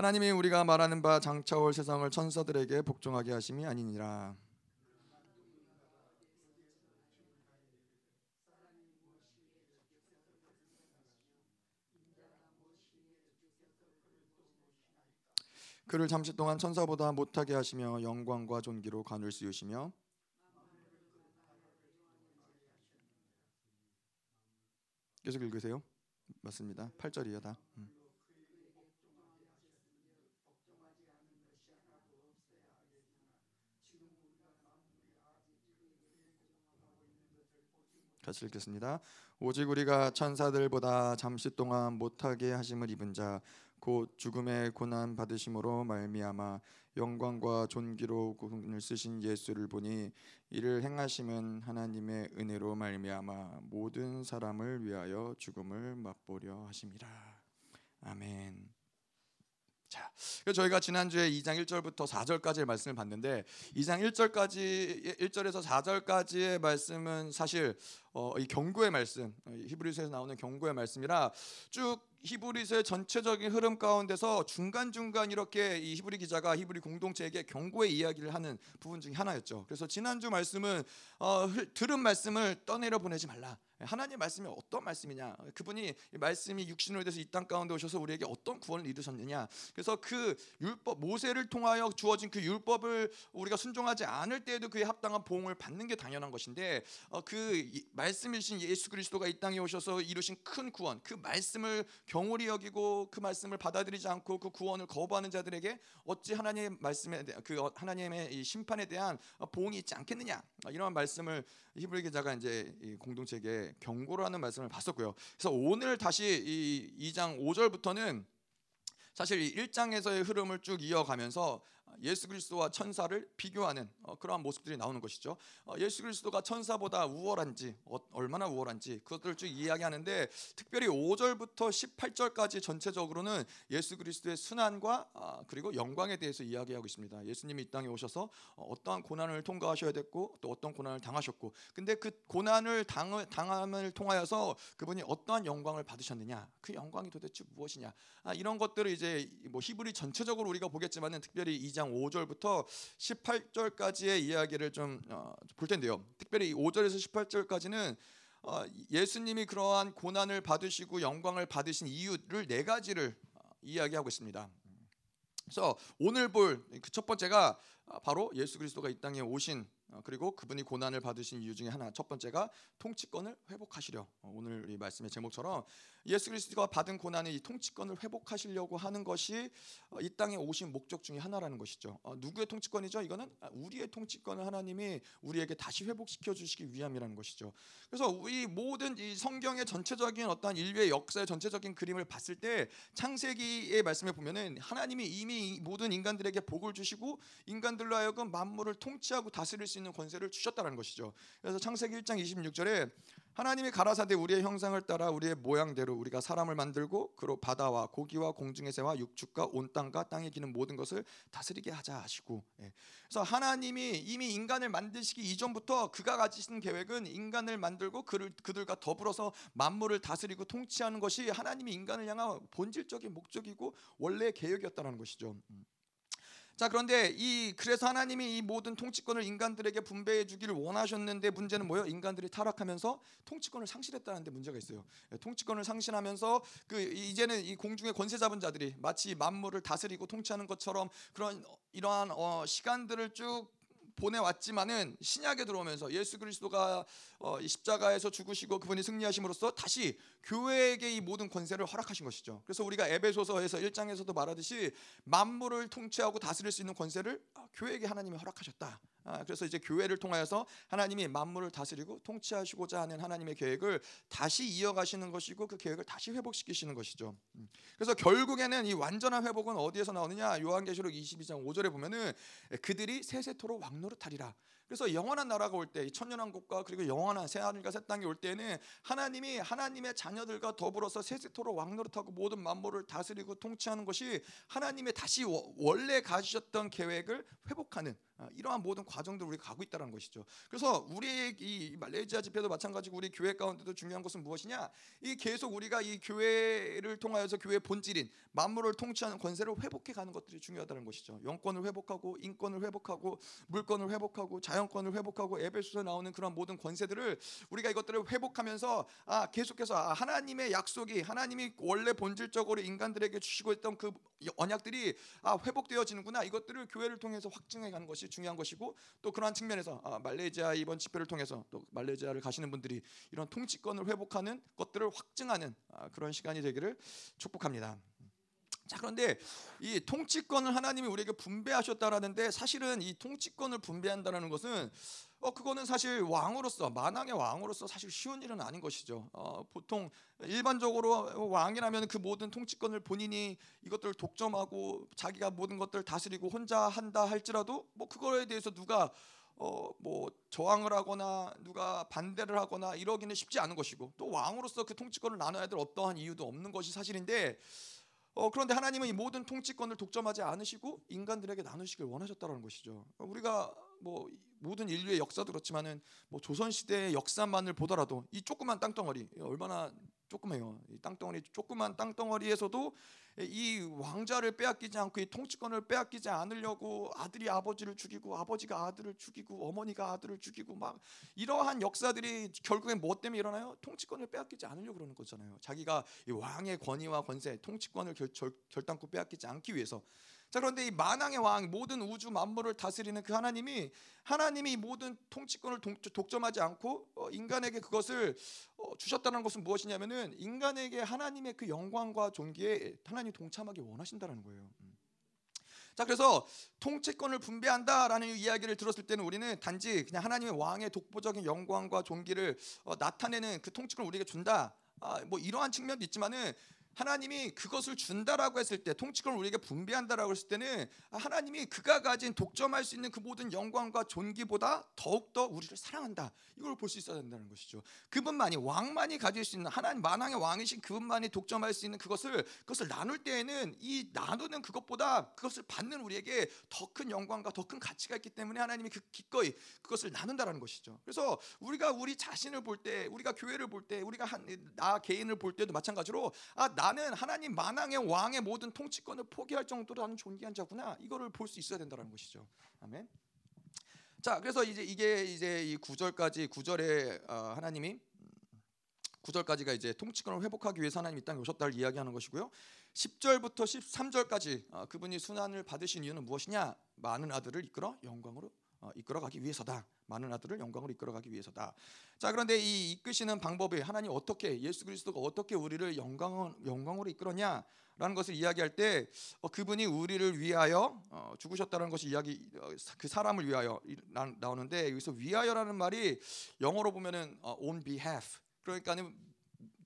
하나님이 우리가 말하는 바 장차 올 세상을 천사들에게 복종하게 하심이 아니니라. 그를 잠시 동안 천사보다 못하게 하시며 영광과 존귀로 관을 씌우시며 계속 읽으세요. 맞습니다. 8절이요 다. 음. 같이 읽겠습니다. 오직 우리가 천사들보다 잠시 동안 못하게 하심을 입은 자 곧 죽음의 고난 받으심으로 말미암아 영광과 존귀로 구을 쓰신 예수를 보니 이를 행하심은 하나님의 은혜로 말미암아 모든 사람을 위하여 죽음을 맛보려 하심이라. 아멘. 자, 저희가 지난주에 2장 1절부터 4절까지의 말씀을 봤는데 2장 1절까지 1절에서 4절까지의 말씀은 사실 어, 이 경고의 말씀, 히브리서에서 나오는 경고의 말씀이라 쭉 히브리서의 전체적인 흐름 가운데서 중간 중간 이렇게 이 히브리 기자가 히브리 공동체에게 경고의 이야기를 하는 부분 중에 하나였죠. 그래서 지난주 말씀은 어, 들은 말씀을 떠내려 보내지 말라. 하나님의 말씀이 어떤 말씀이냐? 그분이 말씀이 육신으로 돼서 이 땅 가운데 오셔서 우리에게 어떤 구원을 이루셨느냐? 그래서 그 율법 모세를 통하여 주어진 그 율법을 우리가 순종하지 않을 때에도 그에 합당한 보응을 받는 게 당연한 것인데 어, 그 말씀이신 예수 그리스도가 이 땅에 오셔서 이루신 큰 구원, 그 말씀을 경홀히 여기고 그 말씀을 받아들이지 않고 그 구원을 거부하는 자들에게 어찌 하나님의 말씀에 대한 그 하나님의 심판에 대한 보응이 있지 않겠느냐? 이런 말씀을 히브리 기자가 이제 공동체에게 경고를 하는 말씀을 봤었고요. 그래서 오늘 다시 이 2장 5절부터는 사실 1장에서의 흐름을 쭉 이어가면서 예수 그리스도와 천사를 비교하는 어, 그러한 모습들이 나오는 것이죠. 어, 예수 그리스도가 천사보다 우월한지 어, 얼마나 우월한지 그것들을 쭉 이야기하는데 특별히 5절부터 18절까지 전체적으로는 예수 그리스도의 순환과 아, 그리고 영광에 대해서 이야기하고 있습니다. 예수님이 이 땅에 오셔서 어, 어떠한 고난을 통과하셔야 됐고 또 어떤 고난을 당하셨고 근데 그 고난을 당, 당함을 통하여서 그분이 어떠한 영광을 받으셨느냐 그 영광이 도대체 무엇이냐 아, 이런 것들을 이제 뭐 히브리 전체적으로 우리가 보겠지만은 특별히 2장 5절부터 18절까지의 이야기를 좀볼 어, 텐데요. 특별히 5절에서 18절까지는 어, 예수님이 그러한 고난을 받으시고 영광을 받으신 이유를 네 가지를 어, 이야기하고 있습니다. 그래서 오늘 볼 그 첫 번째가 바로 예수 그리스도가 이 땅에 오신 어, 그리고 그분이 고난을 받으신 이유 중에 하나 첫 번째가 통치권을 회복하시려 어, 오늘 이 말씀의 제목처럼 예수 그리스도가 받은 고난의 이 통치권을 회복하시려고 하는 것이 어, 이 땅에 오신 목적 중에 하나라는 것이죠. 누구의 통치권이죠? 이거는 아, 우리의 통치권을 하나님이 우리에게 다시 회복시켜 주시기 위함이라는 것이죠. 그래서 이 모든 이 성경의 전체적인 어떤 인류의 역사의 전체적인 그림을 봤을 때 창세기의 말씀에 보면은 하나님이 이미 모든 인간들에게 복을 주시고 인간들로 하여금 만물을 통치하고 다스릴 수 있는 권세를 주셨다는 것이죠. 그래서 창세기 1장 26절에 하나님이 가라사대 우리의 형상을 따라 우리의 모양대로 우리가 사람을 만들고 그로 바다와 고기와 공중의 새와 육축과 온 땅과 땅에 기는 모든 것을 다스리게 하자 하시고 예. 그래서 하나님이 이미 인간을 만드시기 이전부터 그가 가지신 계획은 인간을 만들고 그를 그들과 더불어서 만물을 다스리고 통치하는 것이 하나님이 인간을 향한 본질적인 목적이고 원래 계획이었다는 것이죠. 음. 자 그런데 이 그래서 하나님이 이 모든 통치권을 인간들에게 분배해 주기를 원하셨는데 문제는 뭐예요? 인간들이 타락하면서 통치권을 상실했다는데 문제가 있어요. 예, 통치권을 상실하면서 그 이제는 이 공중의 권세 잡은 자들이 마치 만물을 다스리고 통치하는 것처럼 그런 이러한 어 시간들을 쭉 보내왔지만은 신약에 들어오면서 예수 그리스도가 어, 십자가에서 죽으시고 그분이 승리하심으로써 다시 교회에게 이 모든 권세를 허락하신 것이죠. 그래서 우리가 에베소서에서 1장에서도 말하듯이 만물을 통치하고 다스릴 수 있는 권세를 아, 교회에게 하나님이 허락하셨다. 아, 그래서 이제 교회를 통하여서 하나님이 만물을 다스리고 통치하시고자 하는 하나님의 계획을 다시 이어가시는 것이고 그 계획을 다시 회복시키시는 것이죠. 음. 그래서 결국에는 이 완전한 회복은 어디에서 나오느냐? 요한계시록 22장 5절에 보면은 그들이 세세토록 왕노릇하리라. 그래서 영원한 나라가 올 때, 이 천년왕국과 그리고 영원한 새 하늘과 새 땅이 올 때는 하나님이 하나님의 자녀들과 더불어서 세세토로 왕노릇하고 모든 만물을 다스리고 통치하는 것이 하나님의 다시 원래 가지셨던 계획을 회복하는 아, 이러한 모든 과정들 우리 가고 있다는 것이죠. 그래서 우리 이 말레이시아 집회도 마찬가지고 우리 교회 가운데도 중요한 것은 무엇이냐? 이 계속 우리가 이 교회를 통하여서 교회 본질인 만물을 통치하는 권세를 회복해 가는 것들이 중요하다는 것이죠. 영권을 회복하고 인권을 회복하고 물권을 회복하고 자연 권을 회복하고 에베소서 나오는 그런 모든 권세들을 우리가 이것들을 회복하면서 아 계속해서 아, 하나님의 약속이 하나님이 원래 본질적으로 인간들에게 주시고 있던 그 언약들이 아 회복되어지는구나 이것들을 교회를 통해서 확증해 가는 것이 중요한 것이고 또 그러한 측면에서 아, 말레이시아 이번 집회를 통해서 또 말레이시아를 가시는 분들이 이런 통치권을 회복하는 것들을 확증하는 아, 그런 시간이 되기를 축복합니다. 자 그런데 이 통치권을 하나님이 우리에게 분배하셨다라는데 사실은 이 통치권을 분배한다는 것은 어 그거는 사실 왕으로서 만왕의 왕으로서 사실 쉬운 일은 아닌 것이죠. 어, 보통 일반적으로 왕이라면 그 모든 통치권을 본인이 이것들을 독점하고 자기가 모든 것들을 다스리고 혼자 한다 할지라도 뭐 그거에 대해서 누가 어 뭐 저항을 하거나 누가 반대를 하거나 이러기는 쉽지 않은 것이고 또 왕으로서 그 통치권을 나눠야 될 어떠한 이유도 없는 것이 사실인데 어, 그런데 하나님은 이 모든 통치권을 독점하지 않으시고 인간들에게 나누시길 원하셨다는 것이죠. 우리가 뭐 모든 인류의 역사도 그렇지만은 뭐 조선 시대의 역사만을 보더라도 이 조그만 땅덩어리 얼마나 조그매요. 이 땅덩어리 조그만 땅덩어리에서도 이 왕자를 빼앗기지 않고 이 통치권을 빼앗기지 않으려고 아들이 아버지를 죽이고 아버지가 아들을 죽이고 어머니가 아들을 죽이고 막 이러한 역사들이 결국엔 뭐 때문에 일어나요? 통치권을 빼앗기지 않으려고 그러는 거잖아요. 자기가 이 왕의 권위와 권세, 통치권을 결, 결단코 빼앗기지 않기 위해서 자 그런데 이 만왕의 왕 모든 우주 만물을 다스리는 그 하나님이 하나님이 모든 통치권을 독점하지 않고 어, 인간에게 그것을 어, 주셨다는 것은 무엇이냐면은 인간에게 하나님의 그 영광과 존귀에 하나님 동참하기 원하신다는 거예요. 음. 자 그래서 통치권을 분배한다라는 이야기를 들었을 때는 우리는 단지 그냥 하나님의 왕의 독보적인 영광과 존귀를 어, 나타내는 그 통치권을 우리에게 준다. 아, 뭐 이러한 측면도 있지만은 하나님이 그것을 준다라고 했을 때 통치권을 우리에게 분배한다라고 했을 때는 하나님이 그가 가진 독점할 수 있는 그 모든 영광과 존귀보다 더욱더 우리를 사랑한다. 이걸 볼 수 있어야 된다는 것이죠. 그분만이 왕만이 가질 수 있는 하나님 만왕의 왕이신 그분만이 독점할 수 있는 그것을 그것을 나눌 때에는 이 나누는 그것보다 그것을 받는 우리에게 더 큰 영광과 더 큰 가치가 있기 때문에 하나님이 그 기꺼이 그것을 나눈다라는 것이죠. 그래서 우리가 우리 자신을 볼 때, 우리가 교회를 볼 때, 우리가 한, 나 개인을 볼 때도 마찬가지로 아나 는 하나님 만왕의 왕의 모든 통치권을 포기할 정도로 나는 존귀한 자구나. 이거를 볼 수 있어야 된다는 것이죠. 아멘. 자, 그래서 이제 이게 이제 이 9절까지 9절에 어, 하나님이 9절까지가 이제 통치권을 회복하기 위해서 하나님 이 땅에 오셨다를 이야기하는 것이고요. 10절부터 13절까지 어, 그분이 순환을 받으신 이유는 무엇이냐? 많은 아들을 이끌어 영광으로 어, 이끌어가기 위해서다. 많은 아들을 영광으로 이끌어가기 위해서다. 자 그런데 이 이끄시는 방법이 하나님 어떻게 예수 그리스도가 어떻게 우리를 영광 영광으로 이끌었냐? 라는 것을 이야기할 때 어, 그분이 우리를 위하여 어, 죽으셨다는 것이 이야기 어, 그 사람을 위하여 나, 나오는데 여기서 위하여라는 말이 영어로 보면은 어, on behalf 그러니까는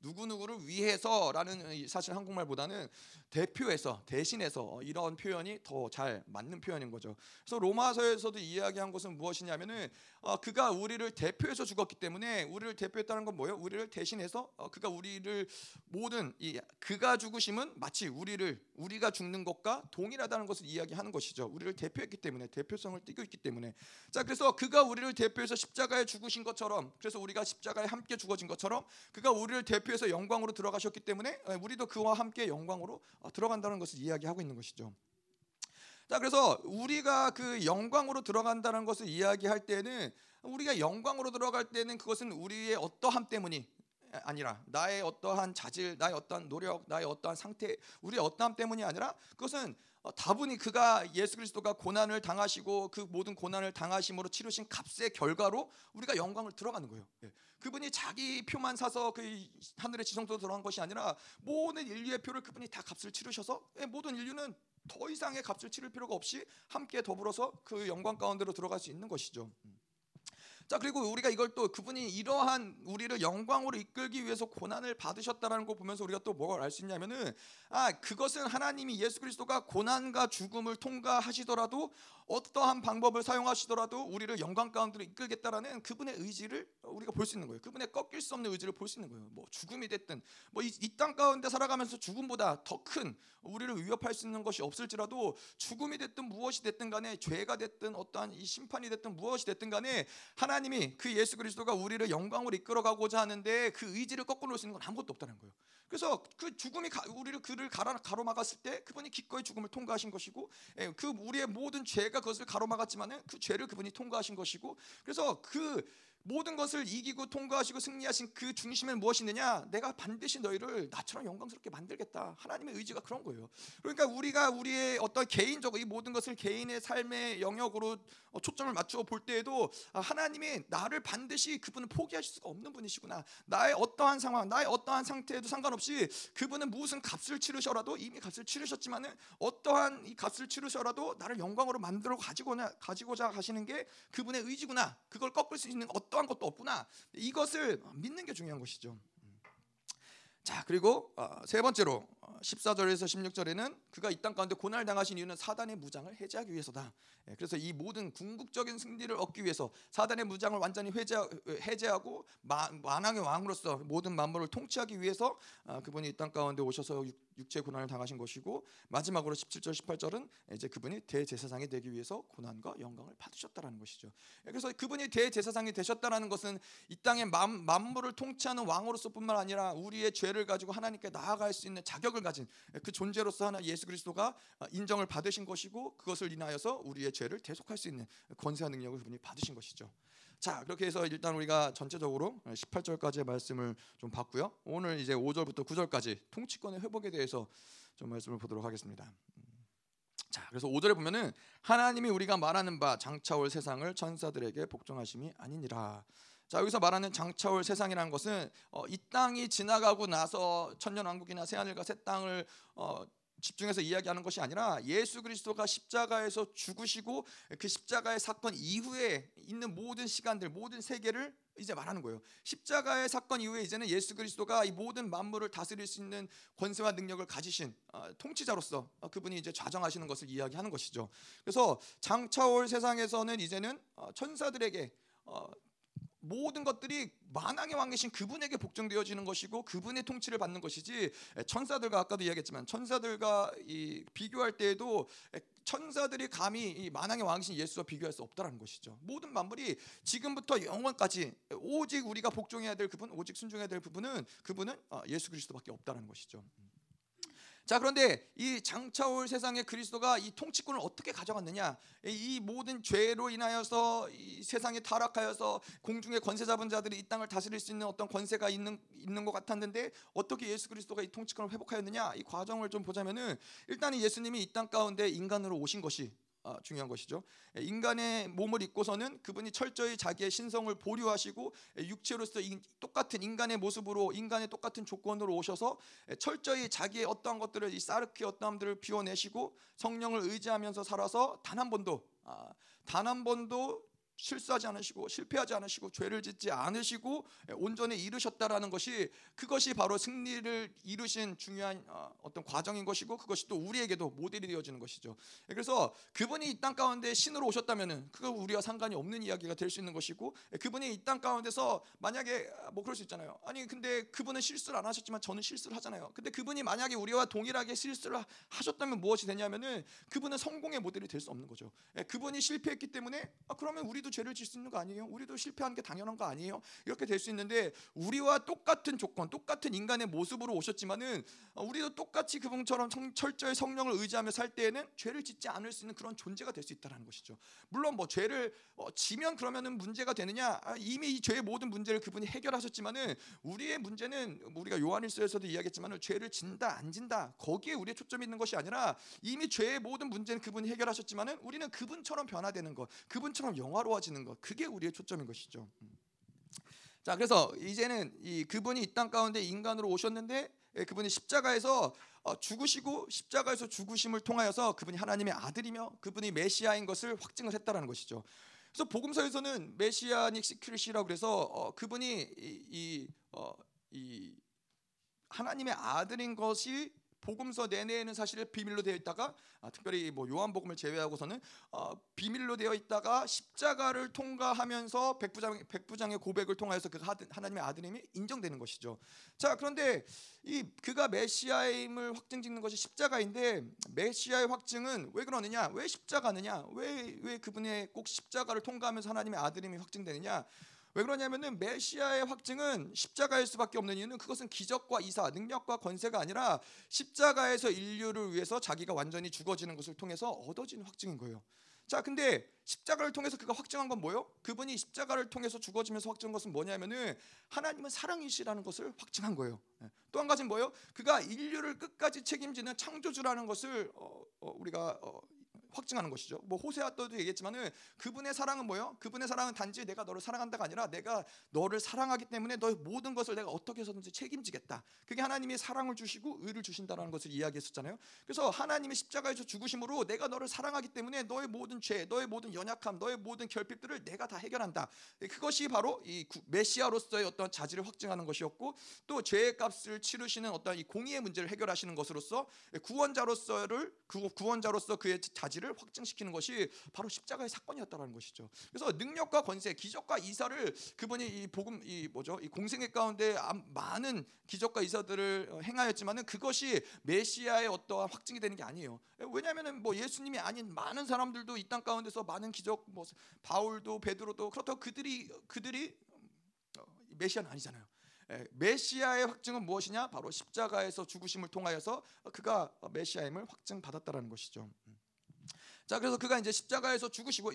누구 누구를 위해서라는 사실 한국말보다는 대표해서 대신해서 이런 표현이 더 잘 맞는 표현인 거죠. 그래서 로마서에서도 이야기한 것은 무엇이냐면은 어, 그가 우리를 대표해서 죽었기 때문에 우리를 대표했다는 건 뭐예요? 우리를 대신해서 어, 그가 우리를 모든 이 그가 죽으심은 마치 우리를 우리가 죽는 것과 동일하다는 것을 이야기하는 것이죠. 우리를 대표했기 때문에 대표성을 띠고 있기 때문에 자 그래서 그가 우리를 대표해서 십자가에 죽으신 것처럼 그래서 우리가 십자가에 함께 죽어진 것처럼 그가 우리를 대표해서 영광으로 들어가셨기 때문에 어, 우리도 그와 함께 영광으로 어, 들어간다는 것을 이야기하고 있는 것이죠. 자, 그래서 우리가 그 영광으로 들어간다는 것을 이야기할 때는 우리가 영광으로 들어갈 때는 그것은 우리의 어떠함 때문이 아니라 나의 어떠한 자질, 나의 어떠한 노력, 나의 어떠한 상태, 우리의 어떠함 때문이 아니라 그것은 어, 다분히 그가 예수 그리스도가 고난을 당하시고 그 모든 고난을 당하심으로 치르신 값의 결과로 우리가 영광을 들어가는 거예요. 예. 그분이 자기 표만 사서 그 하늘의 지성소로 들어간 것이 아니라 모든 인류의 표를 그분이 다 값을 치르셔서 예, 모든 인류는 더 이상의 값을 치를 필요가 없이 함께 더불어서 그 영광 가운데로 들어갈 수 있는 것이죠. 음. 자 그리고 우리가 이걸 또 그분이 이러한 우리를 영광으로 이끌기 위해서 고난을 받으셨다라는 거 보면서 우리가 또뭘알수 있냐면은 아 그것은 하나님이 예수 그리스도가 고난과 죽음을 통과하시더라도 어떠한 방법을 사용하시더라도 우리를 영광 가운데로 이끌겠다라는 그분의 의지를 우리가 볼 수 있는 거예요. 그분의 꺾일 수 없는 의지를 볼 수 있는 거예요. 뭐 죽음이 됐든 뭐이땅 가운데 살아가면서 죽음보다 더 큰 우리를 위협할 수 있는 것이 없을지라도 죽음이 됐든 무엇이 됐든 간에 죄가 됐든 어떠한 이 심판이 됐든 무엇이 됐든 간에 하나 님이 그 예수 그리스도가 우리를 영광으로 이끌어가고자 하는데 그 의지를 꺾어 놓을 수 있는 건 아무것도 없다는 거예요. 그래서 그 죽음이 우리를 그를 가로막았을 때 그분이 기꺼이 죽음을 통과하신 것이고 예, 그 우리의 모든 죄가 그것을 가로막았지만은 그 죄를 그분이 통과하신 것이고 그래서 그 모든 것을 이기고 통과하시고 승리하신 그 중심은 무엇이느냐? 내가 반드시 너희를 나처럼 영광스럽게 만들겠다. 하나님의 의지가 그런 거예요. 그러니까 우리가 우리의 어떤 개인적으로 이 모든 것을 개인의 삶의 영역으로 어, 초점을 맞추어 볼 때에도 아, 하나님이 나를 반드시 그분은 포기하실 수가 없는 분이시구나. 나의 어떠한 상황, 나의 어떠한 상태에도 상관없이 그분은 무슨 값을 치르셔라도 이미 값을 치르셨지만은 어떠한 이 값을 치르셔라도 나를 영광으로 만들어 가지고나 가지고자 하시는 게 그분의 의지구나. 그걸 꺾을 수 있는 어떤 어떠한 것도 없구나. 이것을 믿는 게 중요한 것이죠. 자 그리고 어, 세 번째로 14절에서 어, 16절에는 그가 이 땅 가운데 고난을 당하신 이유는 사단의 무장을 해제하기 위해서다. 예, 그래서 이 모든 궁극적인 승리를 얻기 위해서 사단의 무장을 완전히 해제 하고 만왕의 왕으로서 모든 만물을 통치하기 위해서 아, 그분이 이 땅 가운데 오셔서 육체 고난을 당하신 것이고 마지막으로 17절 18절은 이제 그분이 대제사장이 되기 위해서 고난과 영광을 받으셨다라는 것이죠. 그래서 그분이 대제사장이 되셨다라는 것은 이 땅의 만, 만물을 통치하는 왕으로서뿐만 아니라 우리의 죄를 가지고 하나님께 나아갈 수 있는 자격을 가진 그 존재로서 하나 예수 그리스도가 인정을 받으신 것이고 그것을 인하여서 우리의 죄를 대속할 수 있는 권세와 능력을 그분이 받으신 것이죠. 자 그렇게 해서 일단 우리가 전체적으로 18절까지의 말씀을 좀 봤고요. 오늘 이제 5절부터 9절까지 통치권의 회복에 대해서 좀 말씀을 보도록 하겠습니다. 자 그래서 5절에 보면은 하나님이 우리가 말하는 바 장차올 세상을 천사들에게 복종하심이 아니니라. 자 여기서 말하는 장차 올 세상이라는 것은 어, 이 땅이 지나가고 나서 천년 왕국이나 새하늘과 새 땅을 어, 집중해서 이야기하는 것이 아니라 예수 그리스도가 십자가에서 죽으시고 그 십자가의 사건 이후에 있는 모든 시간들 모든 세계를 이제 말하는 거예요. 십자가의 사건 이후에 이제는 예수 그리스도가 이 모든 만물을 다스릴 수 있는 권세와 능력을 가지신 어, 통치자로서 어, 그분이 이제 좌정하시는 것을 이야기하는 것이죠. 그래서 장차올 세상에서는 이제는 어, 천사들에게 모든 것들이 만왕의 왕이신 그분에게 복종되어지는 것이고 그분의 통치를 받는 것이지 천사들과 아까도 이야기했지만 천사들과 이 비교할 때에도 천사들이 감히 이 만왕의 왕이신 예수와 비교할 수 없다라는 것이죠. 모든 만물이 지금부터 영원까지 오직 우리가 복종해야 될 그분, 오직 순종해야 될 그분은 그분은 어, 예수 그리스도밖에 없다라는 것이죠. 자 그런데 이 장차 올 세상의 그리스도가 이 통치권을 어떻게 가져갔느냐? 이 모든 죄로 인하여서 이 세상에 타락하여서 공중의 권세 잡은 자들이 이 땅을 다스릴 수 있는 어떤 권세가 있는 있는 것 같았는데 어떻게 예수 그리스도가 이 통치권을 회복하였느냐? 이 과정을 좀 보자면은 일단 예수님이 이 땅 가운데 인간으로 오신 것이 어, 중요한 것이죠. 인간의 몸을 입고서는 그분이 철저히 자기의 신성을 보류하시고 육체로서 똑같은 인간의 모습으로 인간의 똑같은 조건으로 오셔서 철저히 자기의 어떠한 것들을 이 사르키 어떠함들을 비워내시고 성령을 의지하면서 살아서 단 한 번도 아, 단한 번도 실수하지 않으시고 실패하지 않으시고 죄를 짓지 않으시고 온전히 이루셨다라는 것이 그것이 바로 승리를 이루신 중요한 어, 어떤 과정인 것이고 그것이 또 우리에게도 모델이 되어지는 것이죠. 그래서 그분이 이 땅 가운데 신으로 오셨다면은 그거 우리와 상관이 없는 이야기가 될 수 있는 것이고 그분이 이 땅 가운데서 만약에 뭐 그럴 수 있잖아요. 아니 근데 그분은 실수를 안 하셨지만 저는 실수를 하잖아요. 근데 그분이 만약에 우리와 동일하게 실수를 하셨다면 무엇이 되냐면은 그분은 성공의 모델이 될 수 없는 거죠. 그분이 실패했기 때문에 아, 그러면 우리 우리도 죄를 질수 있는 거 아니에요? 우리도 실패하는 게 당연한 거 아니에요? 이렇게 될 수 있는데 우리와 똑같은 조건, 똑같은 인간의 모습으로 오셨지만은 어, 우리도 똑같이 그분처럼 철저히 성령을 의지하며 살 때에는 죄를 짓지 않을 수 있는 그런 존재가 될 수 있다라는 것이죠. 물론 뭐 죄를 어, 지면 그러면은 문제가 되느냐? 아, 이미 이 죄의 모든 문제를 그분이 해결하셨지만은 우리의 문제는 우리가 요한일서에서도 이야기했지만은 죄를 진다 안 진다 거기에 우리의 초점이 있는 것이 아니라 이미 죄의 모든 문제는 그분이 해결하셨지만은 우리는 그분처럼 변화되는 것, 그분처럼 영화로 어려워지는 것 그게 우리의 초점인 것이죠. 음. 자 그래서 이제는 이 그분이 이 땅 가운데 인간으로 오셨는데 예, 그분이 십자가에서 어, 죽으시고 십자가에서 죽으심을 통하여서 그분이 하나님의 아들이며 그분이 메시아인 것을 확증을 했다라는 것이죠. 그래서 복음서에서는 메시아닉 시큐리시라고 그래서 어, 그분이 이, 이, 어, 이 하나님의 아들인 것이 복음서 내내에는 사실 비밀로 되어 있다가 아, 특별히 뭐 요한복음을 제외하고서는 어, 비밀로 되어 있다가 십자가를 통과하면서 백부장 백부장의 고백을 통하여서 그 하나님의 아들임이 인정되는 것이죠. 자 그런데 이 그가 메시아임을 확증짓는 것이 십자가인데 메시아의 확증은 왜 그러느냐? 왜 십자가느냐? 왜 왜 그분의 꼭 십자가를 통과하면서 하나님의 아들임이 확증되느냐? 왜 그러냐면은 메시아의 확증은 십자가일 수밖에 없는 이유는 그것은 기적과 이사, 능력과 권세가 아니라 십자가에서 인류를 위해서 자기가 완전히 죽어지는 것을 통해서 얻어지는 확증인 거예요. 자, 근데 십자가를 통해서 그가 확증한 건 뭐요? 그분이 십자가를 통해서 죽어지면서 확증한 것은 뭐냐면은 하나님은 사랑이시라는 것을 확증한 거예요. 예. 또한 가지는 뭐요? 그가 인류를 끝까지 책임지는 창조주라는 것을 어, 어, 우리가 어, 확증하는 것이죠. 뭐 호세아 때도 얘기했지만은 그분의 사랑은 뭐요? 그분의 사랑은 단지 내가 너를 사랑한다가 아니라 내가 너를 사랑하기 때문에 너의 모든 것을 내가 어떻게 해서든지 책임지겠다. 그게 하나님이 사랑을 주시고 의를 주신다라는 것을 이야기했었잖아요. 그래서 하나님의 십자가에서 죽으심으로 내가 너를 사랑하기 때문에 너의 모든 죄, 너의 모든 연약함, 너의 모든 결핍들을 내가 다 해결한다. 그것이 바로 이 메시아로서의 어떤 자질을 확증하는 것이었고 또 죄의 값을 치르시는 어떤 이 공의의 문제를 해결하시는 것으로서 구원자로서를 구원자로서 그의 자질을 자기를 확증시키는 것이 바로 십자가의 사건이었다라는 것이죠. 그래서 능력과 권세, 기적과 이사를 그분이 이 복음 이 뭐죠? 이 공생애 가운데 많은 기적과 이사들을 어, 행하였지만은 그것이 메시아의 어떠한 확증이 되는 게 아니에요. 왜냐하면은 뭐 예수님이 아닌 많은 사람들도 이 땅 가운데서 많은 기적, 뭐 바울도 베드로도 그렇다고 그들이 그들이 어, 메시아는 아니잖아요. 메시아의 확증은 무엇이냐? 바로 십자가에서 죽으심을 통하여서 그가 메시아임을 확증받았다라는 것이죠. 자 그래서 그가 이제 십자가에서 죽으시고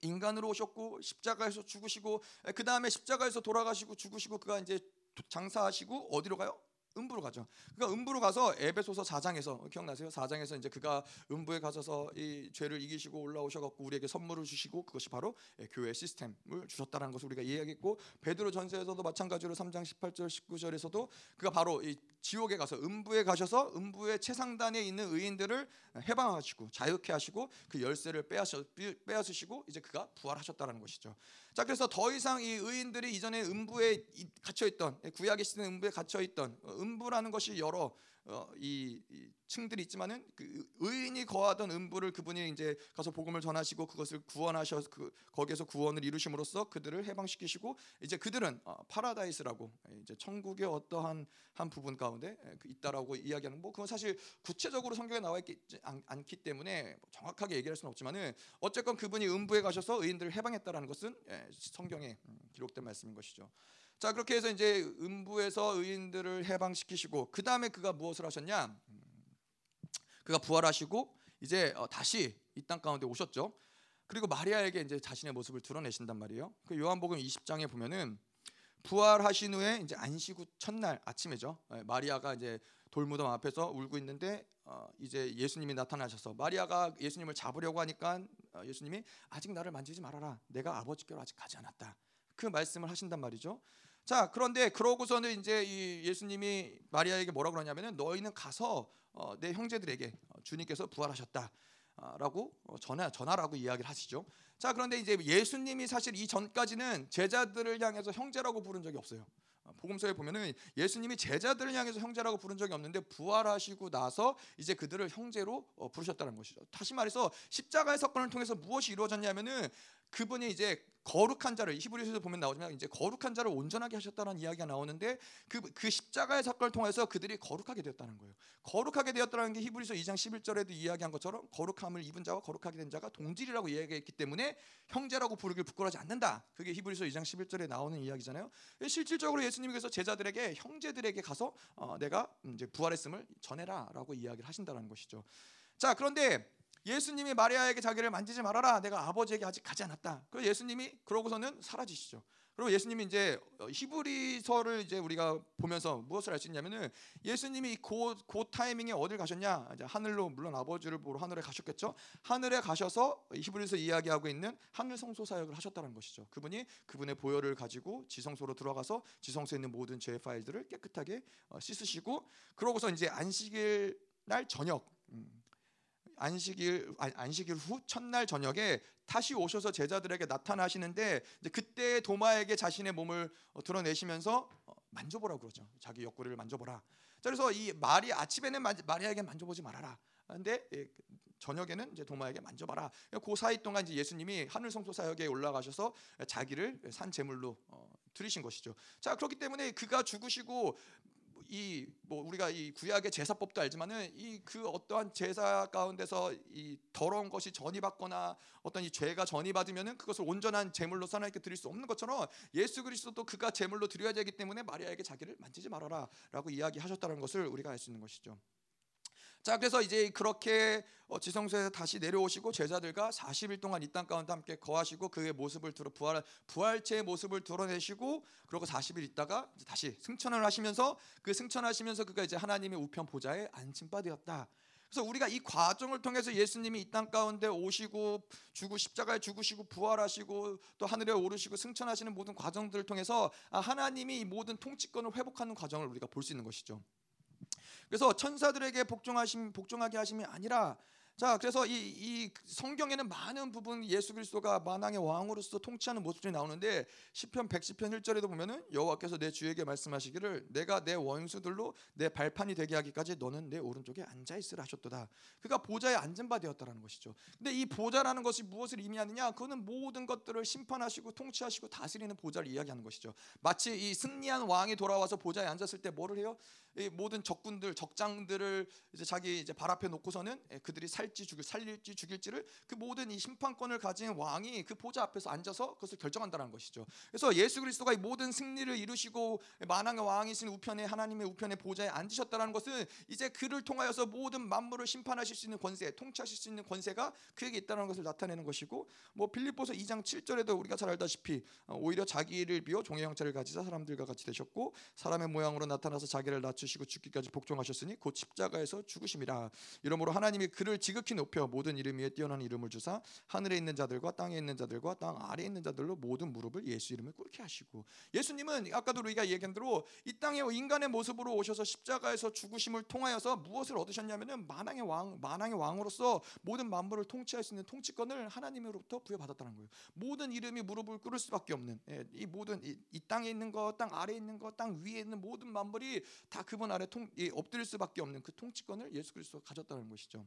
인간으로 오셨고 십자가에서 죽으시고 그 다음에 십자가에서 돌아가시고 죽으시고 그가 이제 장사하시고 어디로 가요? 음부로 가죠. 그러니까 음부로 가서 에베소서 4장에서 기억나세요? 4장에서 이제 그가 음부에 가셔서 이 죄를 이기시고 올라오셔 갖고 우리에게 선물을 주시고 그것이 바로 예, 교회 시스템을 주셨다는 것을 우리가 이야기했고 베드로 전서에서도 마찬가지로 3장 18절 19절에서도 그가 바로 이 지옥에 가서 음부에 가셔서 음부의 최상단에 있는 의인들을 해방하시고 자유케 하시고 그 열쇠를 빼앗으, 빼앗으시고 이제 그가 부활하셨다는 것이죠. 자 그래서 더 이상 이 의인들이 이전에 음부에 갇혀 있던 구약의 시대 음부에 갇혀 있던 어, 음부라는 것이 여러 어, 이, 이 층들이 있지만은 그 의인이 거하던 음부를 그분이 이제 가서 복음을 전하시고 그것을 구원하셔서 그 거기에서 구원을 이루심으로써 그들을 해방시키시고 이제 그들은 어, 파라다이스라고 이제 천국의 어떠한 한 부분 가운데 그 있다라고 이야기하는 뭐 그건 사실 구체적으로 성경에 나와 있지 않, 기 때문에 뭐 정확하게 얘기할 수는 없지만은 어쨌건 그분이 음부에 가셔서 의인들을 해방했다라는 것은 예, 성경에 음, 기록된 말씀인 것이죠. 자 그렇게 해서 이제 음부에서 의인들을 해방시키시고 그 다음에 그가 무엇을 하셨냐? 그가 부활하시고 이제 어, 다시 이 땅 가운데 오셨죠. 그리고 마리아에게 이제 자신의 모습을 드러내신단 말이에요. 그 요한복음 20장에 보면은 부활하신 후에 이제 안식 후 첫날 아침에죠. 예, 마리아가 이제 돌무덤 앞에서 울고 있는데 어, 이제 예수님이 나타나셔서 마리아가 예수님을 잡으려고 하니까 어, 예수님이 아직 나를 만지지 말아라. 내가 아버지께로 아직 가지 않았다. 그 말씀을 하신단 말이죠. 자 그런데 그러고서는 이제 이 예수님이 마리아에게 뭐라 그러냐면은 너희는 가서 어, 내 형제들에게 어, 주님께서 부활하셨다 라고 어, 전하 전하라고 이야기를 하시죠. 자 그런데 이제 예수님이 사실 이 전까지는 제자들을 향해서 형제라고 부른 적이 없어요. 어, 복음서에 보면은 예수님이 제자들을 향해서 형제라고 부른 적이 없는데 부활하시고 나서 이제 그들을 형제로 어, 부르셨다는 것이죠. 다시 말해서 십자가의 사건을 통해서 무엇이 이루어졌냐면은 그분이 이제 거룩한 자를 히브리서에서 보면 나오지만 이제 거룩한 자를 온전하게 하셨다는 이야기가 나오는데 그, 그 십자가의 사건을 통해서 그들이 거룩하게 되었다는 거예요. 거룩하게 되었다는 게 히브리서 2장 11절에도 이야기한 것처럼 거룩함을 입은 자와 거룩하게 된 자가 동질이라고 이야기했기 때문에 형제라고 부르길 부끄러워하지 않는다. 그게 히브리서 2장 11절에 나오는 이야기잖아요. 실질적으로 예수님께서 제자들에게 형제들에게 가서 어, 내가 이제 부활했음을 전해라라고 이야기를 하신다는 것이죠. 자 그런데 예수님이 마리아에게 자기를 만지지 말아라. 내가 아버지에게 아직 가지 않았다. 그래서 예수님이 그러고서는 사라지시죠. 그리고 예수님이 이제 히브리서를 이제 우리가 보면서 무엇을 알 수 있냐면은 예수님이 그, 그 타이밍에 어딜 가셨냐? 이제 하늘로 물론 아버지를 보러 하늘에 가셨겠죠. 하늘에 가셔서 히브리서 이야기하고 있는 하늘 성소 사역을 하셨다는 것이죠. 그분이 그분의 보혈을 가지고 지성소로 들어가서 지성소에 있는 모든 죄 파일들을 깨끗하게 어, 씻으시고 그러고서 이제 안식일 날 저녁 음, 안식일 안식일 후 첫날 저녁에 다시 오셔서 제자들에게 나타나시는데 그때 도마에게 자신의 몸을 어, 드러내시면서 어, 만져보라 그러죠. 자기 옆구리를 만져보라. 자, 그래서 이 마리 아침에는 마- 마리아에게 만져보지 말아라. 근데 예, 저녁에는 이제 도마에게 만져봐라. 그 사이 동안 이제 예수님이 하늘 성소 사역에 올라가셔서 자기를 산 제물로 어, 드리신 것이죠. 자 그렇기 때문에 그가 죽으시고 이 뭐 우리가 이 구약의 제사법도 알지만은 이 그 어떠한 제사 가운데서 이 더러운 것이 전이받거나 어떤 이 죄가 전이받으면은 그것을 온전한 제물로 하나님께 드릴 수 없는 것처럼 예수 그리스도도 그가 제물로 드려야 되기 때문에 마리아에게 자기를 만지지 말아라라고 이야기하셨다는 것을 우리가 알 수 있는 것이죠. 자 그래서 이제 그렇게 어, 지성소에서 다시 내려오시고 제자들과 40일 동안 이 땅 가운데 함께 거하시고 그의 모습을 드러 부활 부활체의 모습을 드러내시고 그리고 40일 있다가 다시 승천을 하시면서 그 승천하시면서 그가 이제 하나님의 우편 보좌에 안침바 되었다. 그래서 우리가 이 과정을 통해서 예수님이 이 땅 가운데 오시고 죽고 십자가에 죽으시고 부활하시고 또 하늘에 오르시고 승천하시는 모든 과정들을 통해서 아, 하나님이 이 모든 통치권을 회복하는 과정을 우리가 볼 수 있는 것이죠. 그래서 천사들에게 복종하심 복종하게 하심이 아니라 자 그래서 이, 이 성경에는 많은 부분 예수 그리스도가 만왕의 왕으로서 통치하는 모습들이 나오는데 시편 110편 1절에도 보면은 여호와께서 내 주에게 말씀하시기를 내가 내 원수들로 내 발판이 되게 하기까지 너는 내 오른쪽에 앉아 있으라 하셨도다. 그가 보좌에 앉은 바 되었다라는 것이죠. 근데 이 보좌라는 것이 무엇을 의미하느냐? 그거는 모든 것들을 심판하시고 통치하시고 다스리는 보좌를 이야기하는 것이죠. 마치 이 승리한 왕이 돌아와서 보좌에 앉았을 때 뭐를 해요? 이 모든 적군들, 적장들을 이제 자기 이제 발 앞에 놓고서는 예, 그들이 살지 죽일 살릴지 죽일지를 그 모든 이 심판권을 가진 왕이 그 보좌 앞에서 앉아서 그것을 결정한다는 것이죠. 그래서 예수 그리스도가 이 모든 승리를 이루시고 만왕의 왕이신 우편에 하나님의 우편에 보좌에 앉으셨다는 것은 이제 그를 통하여서 모든 만물을 심판하실 수 있는 권세, 통치하실 수 있는 권세가 그에게 있다는 것을 나타내는 것이고 뭐 빌립보서 2장 7절에도 우리가 잘 알다시피 어, 오히려 자기를 비워 종의 형체를 가지사 사람들과 같이 되셨고 사람의 모양으로 나타나서 자기를 낮 추시고 죽기까지 복종하셨으니 곧 십자가에서 죽으심이라 이러므로 하나님이 그를 지극히 높여 모든 이름 위에 뛰어난 이름을 주사 하늘에 있는 자들과 땅에 있는 자들과 땅 아래에 있는 자들로 모든 무릎을 예수 이름에 꿇게 하시고 예수님은 아까도 우리가 얘기한 대로 이 땅에 인간의 모습으로 오셔서 십자가에서 죽으심을 통하여서 무엇을 얻으셨냐면은 만왕의 왕 만왕의 왕으로서 모든 만물을 통치할 수 있는 통치권을 하나님으로부터 부여받았다는 거예요. 모든 이름이 무릎을 꿇을 수밖에 없는 예, 이 모든 이, 이 땅에 있는 것, 땅 아래에 있는 것, 땅 위에 있는 모든 만물이 다 그분 아래 통 이, 엎드릴 수밖에 없는 그 통치권을 예수 그리스도가 가졌다는 것이죠.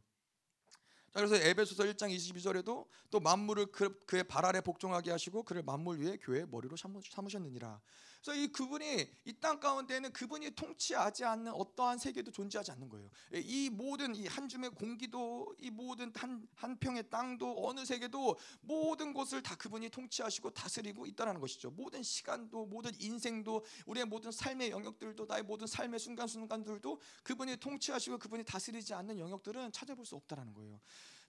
자 그래서 에베소서 1장 22절에도 또 만물을 그, 그의 발 아래 복종하게 하시고 그를 만물 위에 교회의 머리로 삼으- 삼으셨느니라. 그래서 이 그분이 이 땅 가운데는 그분이 통치하지 않는 어떠한 세계도 존재하지 않는 거예요. 이 모든 이 한 줌의 공기도 이 모든 한, 한 평의 땅도 어느 세계도 모든 곳을 다 그분이 통치하시고 다스리고 있다는 것이죠. 모든 시간도 모든 인생도 우리의 모든 삶의 영역들도 나의 모든 삶의 순간순간들도 그분이 통치하시고 그분이 다스리지 않는 영역들은 찾아볼 수 없다라는 거예요.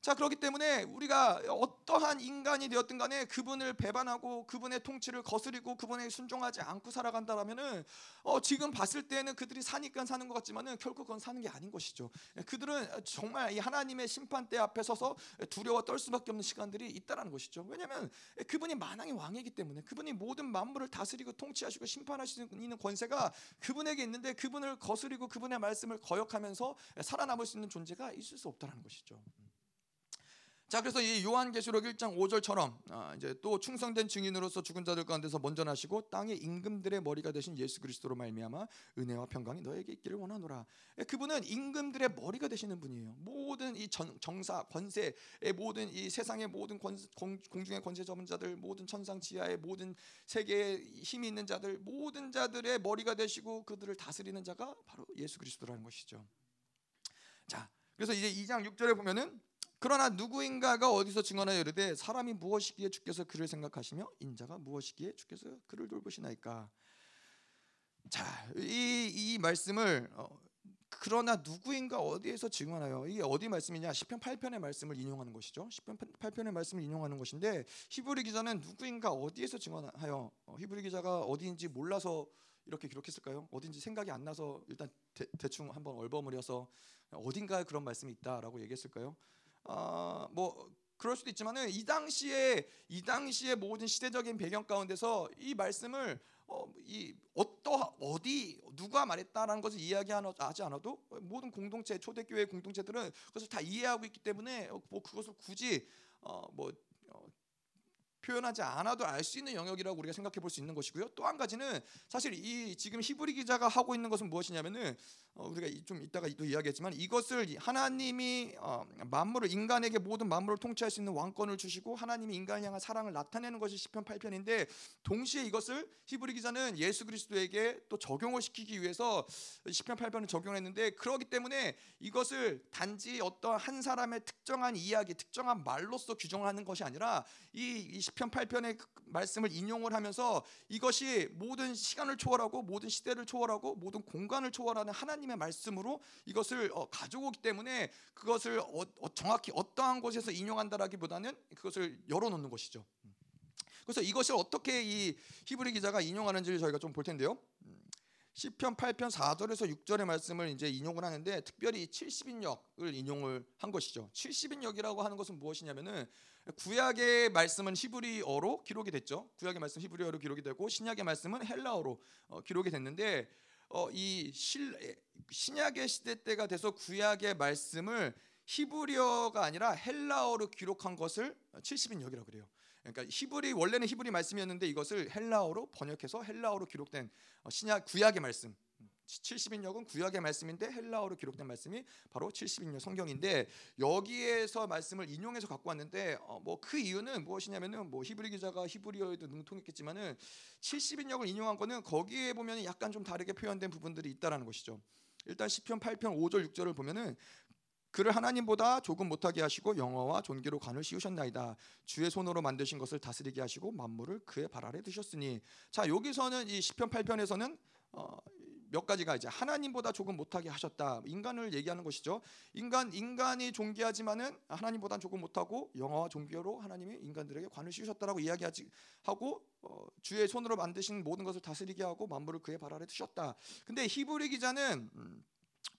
자 그렇기 때문에 우리가 어떠한 인간이 되었든 간에 그분을 배반하고 그분의 통치를 거스리고 그분에 순종하지 않고 살아간다라면은 어, 지금 봤을 때는 그들이 사니까 사는 것 같지만은 결코 그건 사는 게 아닌 것이죠. 그들은 정말 이 하나님의 심판대 앞에 서서 두려워 떨 수밖에 없는 시간들이 있다라는 것이죠. 왜냐하면 그분이 만왕의 왕이기 때문에 그분이 모든 만물을 다스리고 통치하시고 심판하시는 권세가 그분에게 있는데 그분을 거스리고 그분의 말씀을 거역하면서 살아남을 수 있는 존재가 있을 수 없다라는 것이죠. 자 그래서 이 요한계시록 1장 5절처럼 아, 이제 또 충성된 증인으로서 죽은 자들 가운데서 먼저 나시고 땅의 임금들의 머리가 되신 예수 그리스도로 말미암아 은혜와 평강이 너에게 있기를 원하노라. 예, 그분은 임금들의 머리가 되시는 분이에요. 모든 이 전, 정사 권세의 모든 이 세상의 모든 공중의 권세 잡은 자들 모든 천상 지하의 모든 세계에 힘이 있는 자들 모든 자들의 머리가 되시고 그들을 다스리는 자가 바로 예수 그리스도라는 것이죠. 자 그래서 이제 2장 6절에 보면은 그러나 누구인가가 어디서 증언하여 이르되 사람이 무엇이기에 주께서 그를 생각하시며 인자가 무엇이기에 주께서 그를 돌보시나이까. 자, 이, 이 말씀을 어, 그러나 누구인가 어디에서 증언하여 이게 어디 말씀이냐? 시편 8편의 말씀을 인용하는 것이죠. 시편 8편의 말씀을 인용하는 것인데 히브리 기자는 누구인가 어디에서 증언하여 어, 히브리 기자가 어디인지 몰라서 이렇게 기록했을까요? 어딘지 생각이 안 나서 일단 대, 충 한번 얼버무려서 어딘가에 그런 말씀이 있다라고 얘기했을까요? 아, 뭐 그럴 수도 있지만은 이 당시에 이 당시에 모든 시대적인 배경 가운데서 이 말씀을 어, 이 어떠 어디 누가 말했다라는 것을 이야기하지 않아도 모든 공동체 초대교회 공동체들은 그것을 다 이해하고 있기 때문에 뭐 그것을 굳이 어 뭐 표현하지 않아도 알 수 있는 영역이라고 우리가 생각해 볼 수 있는 것이고요. 또 한 가지는 사실 이 지금 히브리 기자가 하고 있는 것은 무엇이냐면은 어, 우리가 좀 이따가 또 이야기했지만 이것을 하나님이 어, 만물을 인간에게 모든 만물을 통치할 수 있는 왕권을 주시고 하나님이 인간을 향한 사랑을 나타내는 것이 시편 8편인데 동시에 이것을 히브리 기자는 예수 그리스도에게 또 적용을 시키기 위해서 시편 8편을 적용했는데 그러기 때문에 이것을 단지 어떤 한 사람의 특정한 이야기, 특정한 말로서 규정하는 것이 아니라 이, 이 시편 8편의 그 말씀을 인용을 하면서 이것이 모든 시간을 초월하고 모든 시대를 초월하고 모든 공간을 초월하는 하나님의 말씀으로 이것을 어, 가져오기 때문에 그것을 어, 어, 정확히 어떠한 곳에서 인용한다라기보다는 그것을 열어놓는 것이죠. 그래서 이것을 어떻게 이 히브리 기자가 인용하는지를 저희가 좀 볼 텐데요. 시편 8편 4절에서 6절의 말씀을 이제 인용을 하는데 특별히 70인역을 인용을 한 것이죠. 70인역이라고 하는 것은 무엇이냐면은 구약의 말씀은 히브리어로 기록이 됐죠. 구약의 말씀 히브리어로 기록이 되고 신약의 말씀은 헬라어로 어, 기록이 됐는데 어, 이 실, 신약의 시대 때가 돼서 구약의 말씀을 히브리어가 아니라 헬라어로 기록한 것을 70인역이라고 그래요. 그러니까 히브리 원래는 히브리 말씀이었는데 이것을 헬라어로 번역해서 헬라어로 기록된 어, 신약 구약의 말씀 70인역은 구약의 말씀인데 헬라어로 기록된 말씀이 바로 70인역 성경인데 여기에서 말씀을 인용해서 갖고 왔는데 어, 뭐그 이유는 무엇이냐면은 뭐 히브리 기자가 히브리어에도 능통했겠지만은 70인역을 인용한 거는 거기에 보면 약간 좀 다르게 표현된 부분들이 있다라는 것이죠. 일단 시편 8편 5절 6절을 보면은 그를 하나님보다 조금 못하게 하시고 영어와 존귀로 관을 씌우셨나이다. 주의 손으로 만드신 것을 다스리게 하시고 만물을 그의 발 아래 두셨으니. 자 여기서는 이 시편 8편에서는 어, 몇 가지가 이제 하나님보다 조금 못하게 하셨다. 인간을 얘기하는 것이죠. 인간 인간이 존귀하지만은 하나님보다 조금 못하고 영어와 존귀로 하나님이 인간들에게 관을 씌우셨다라고 이야기하지 하고 어, 주의 손으로 만드신 모든 것을 다스리게 하고 만물을 그의 발 아래 두셨다. 근데 히브리 기자는 음,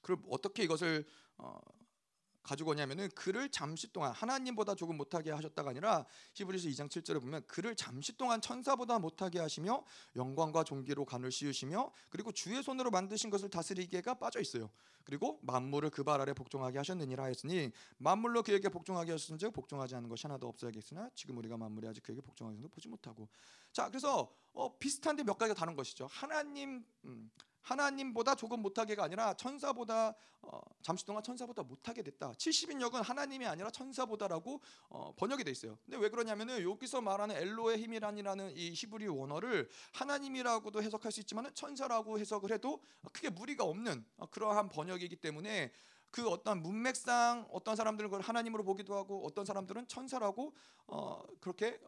그럼 어떻게 이것을 어, 가지고 오냐면은 그를 잠시 동안 하나님보다 조금 못하게 하셨다가 아니라 히브리서 2장 7절에 보면 그를 잠시 동안 천사보다 못하게 하시며 영광과 존귀로 간을 씌우시며 그리고 주의 손으로 만드신 것을 다스리게가 빠져 있어요. 그리고 만물을 그 발 아래 복종하게 하셨느니라 했으니 만물로 그에게 복종하게 하셨은즉 복종하지 않는 것이 하나도 없어야겠으나 지금 우리가 만물에 아직 그에게 복종하는 보지 못하고 자 그래서 어, 비슷한데 몇 가지가 다른 것이죠. 하나님 음, 하나님보다 조금 못하게가 아니라 천사보다 어, 잠시 동안 천사보다 못하게 됐다. 70인역은 하나님이 아니라 천사보다라고 어, 번역이 돼 있어요. 근데 왜 그러냐면은 여기서 말하는 엘로의 힘이란이라는 이 히브리 원어를 하나님이라고도 해석할 수 있지만은 천사라고 해석을 해도 크게 무리가 없는 어, 그러한 번역이기 때문에 그 어떤 문맥상 어떤 사람들은 그걸 하나님으로 보기도 하고 어떤 사람들은 천사라고 어, 그렇게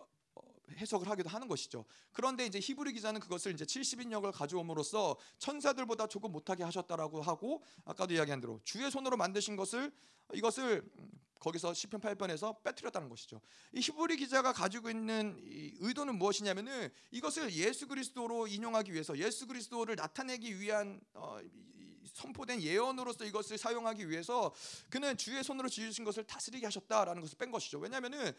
해석을 하기도 하는 것이죠. 그런데 이제 히브리 기자는 그것을 이제 70인역을 가져옴으로써 천사들보다 조금 못하게 하셨다라고 하고 아까도 이야기한 대로 주의 손으로 만드신 것을 이것을 거기서 시편 8편에서 빼뜨렸다는 것이죠. 이 히브리 기자가 가지고 있는 의도는 무엇이냐면은 이것을 예수 그리스도로 인용하기 위해서 예수 그리스도를 나타내기 위한 어, 선포된 예언으로서 이것을 사용하기 위해서 그는 주의 손으로 지으신 것을 다스리게 하셨다라는 것을 뺀 것이죠. 왜냐하면은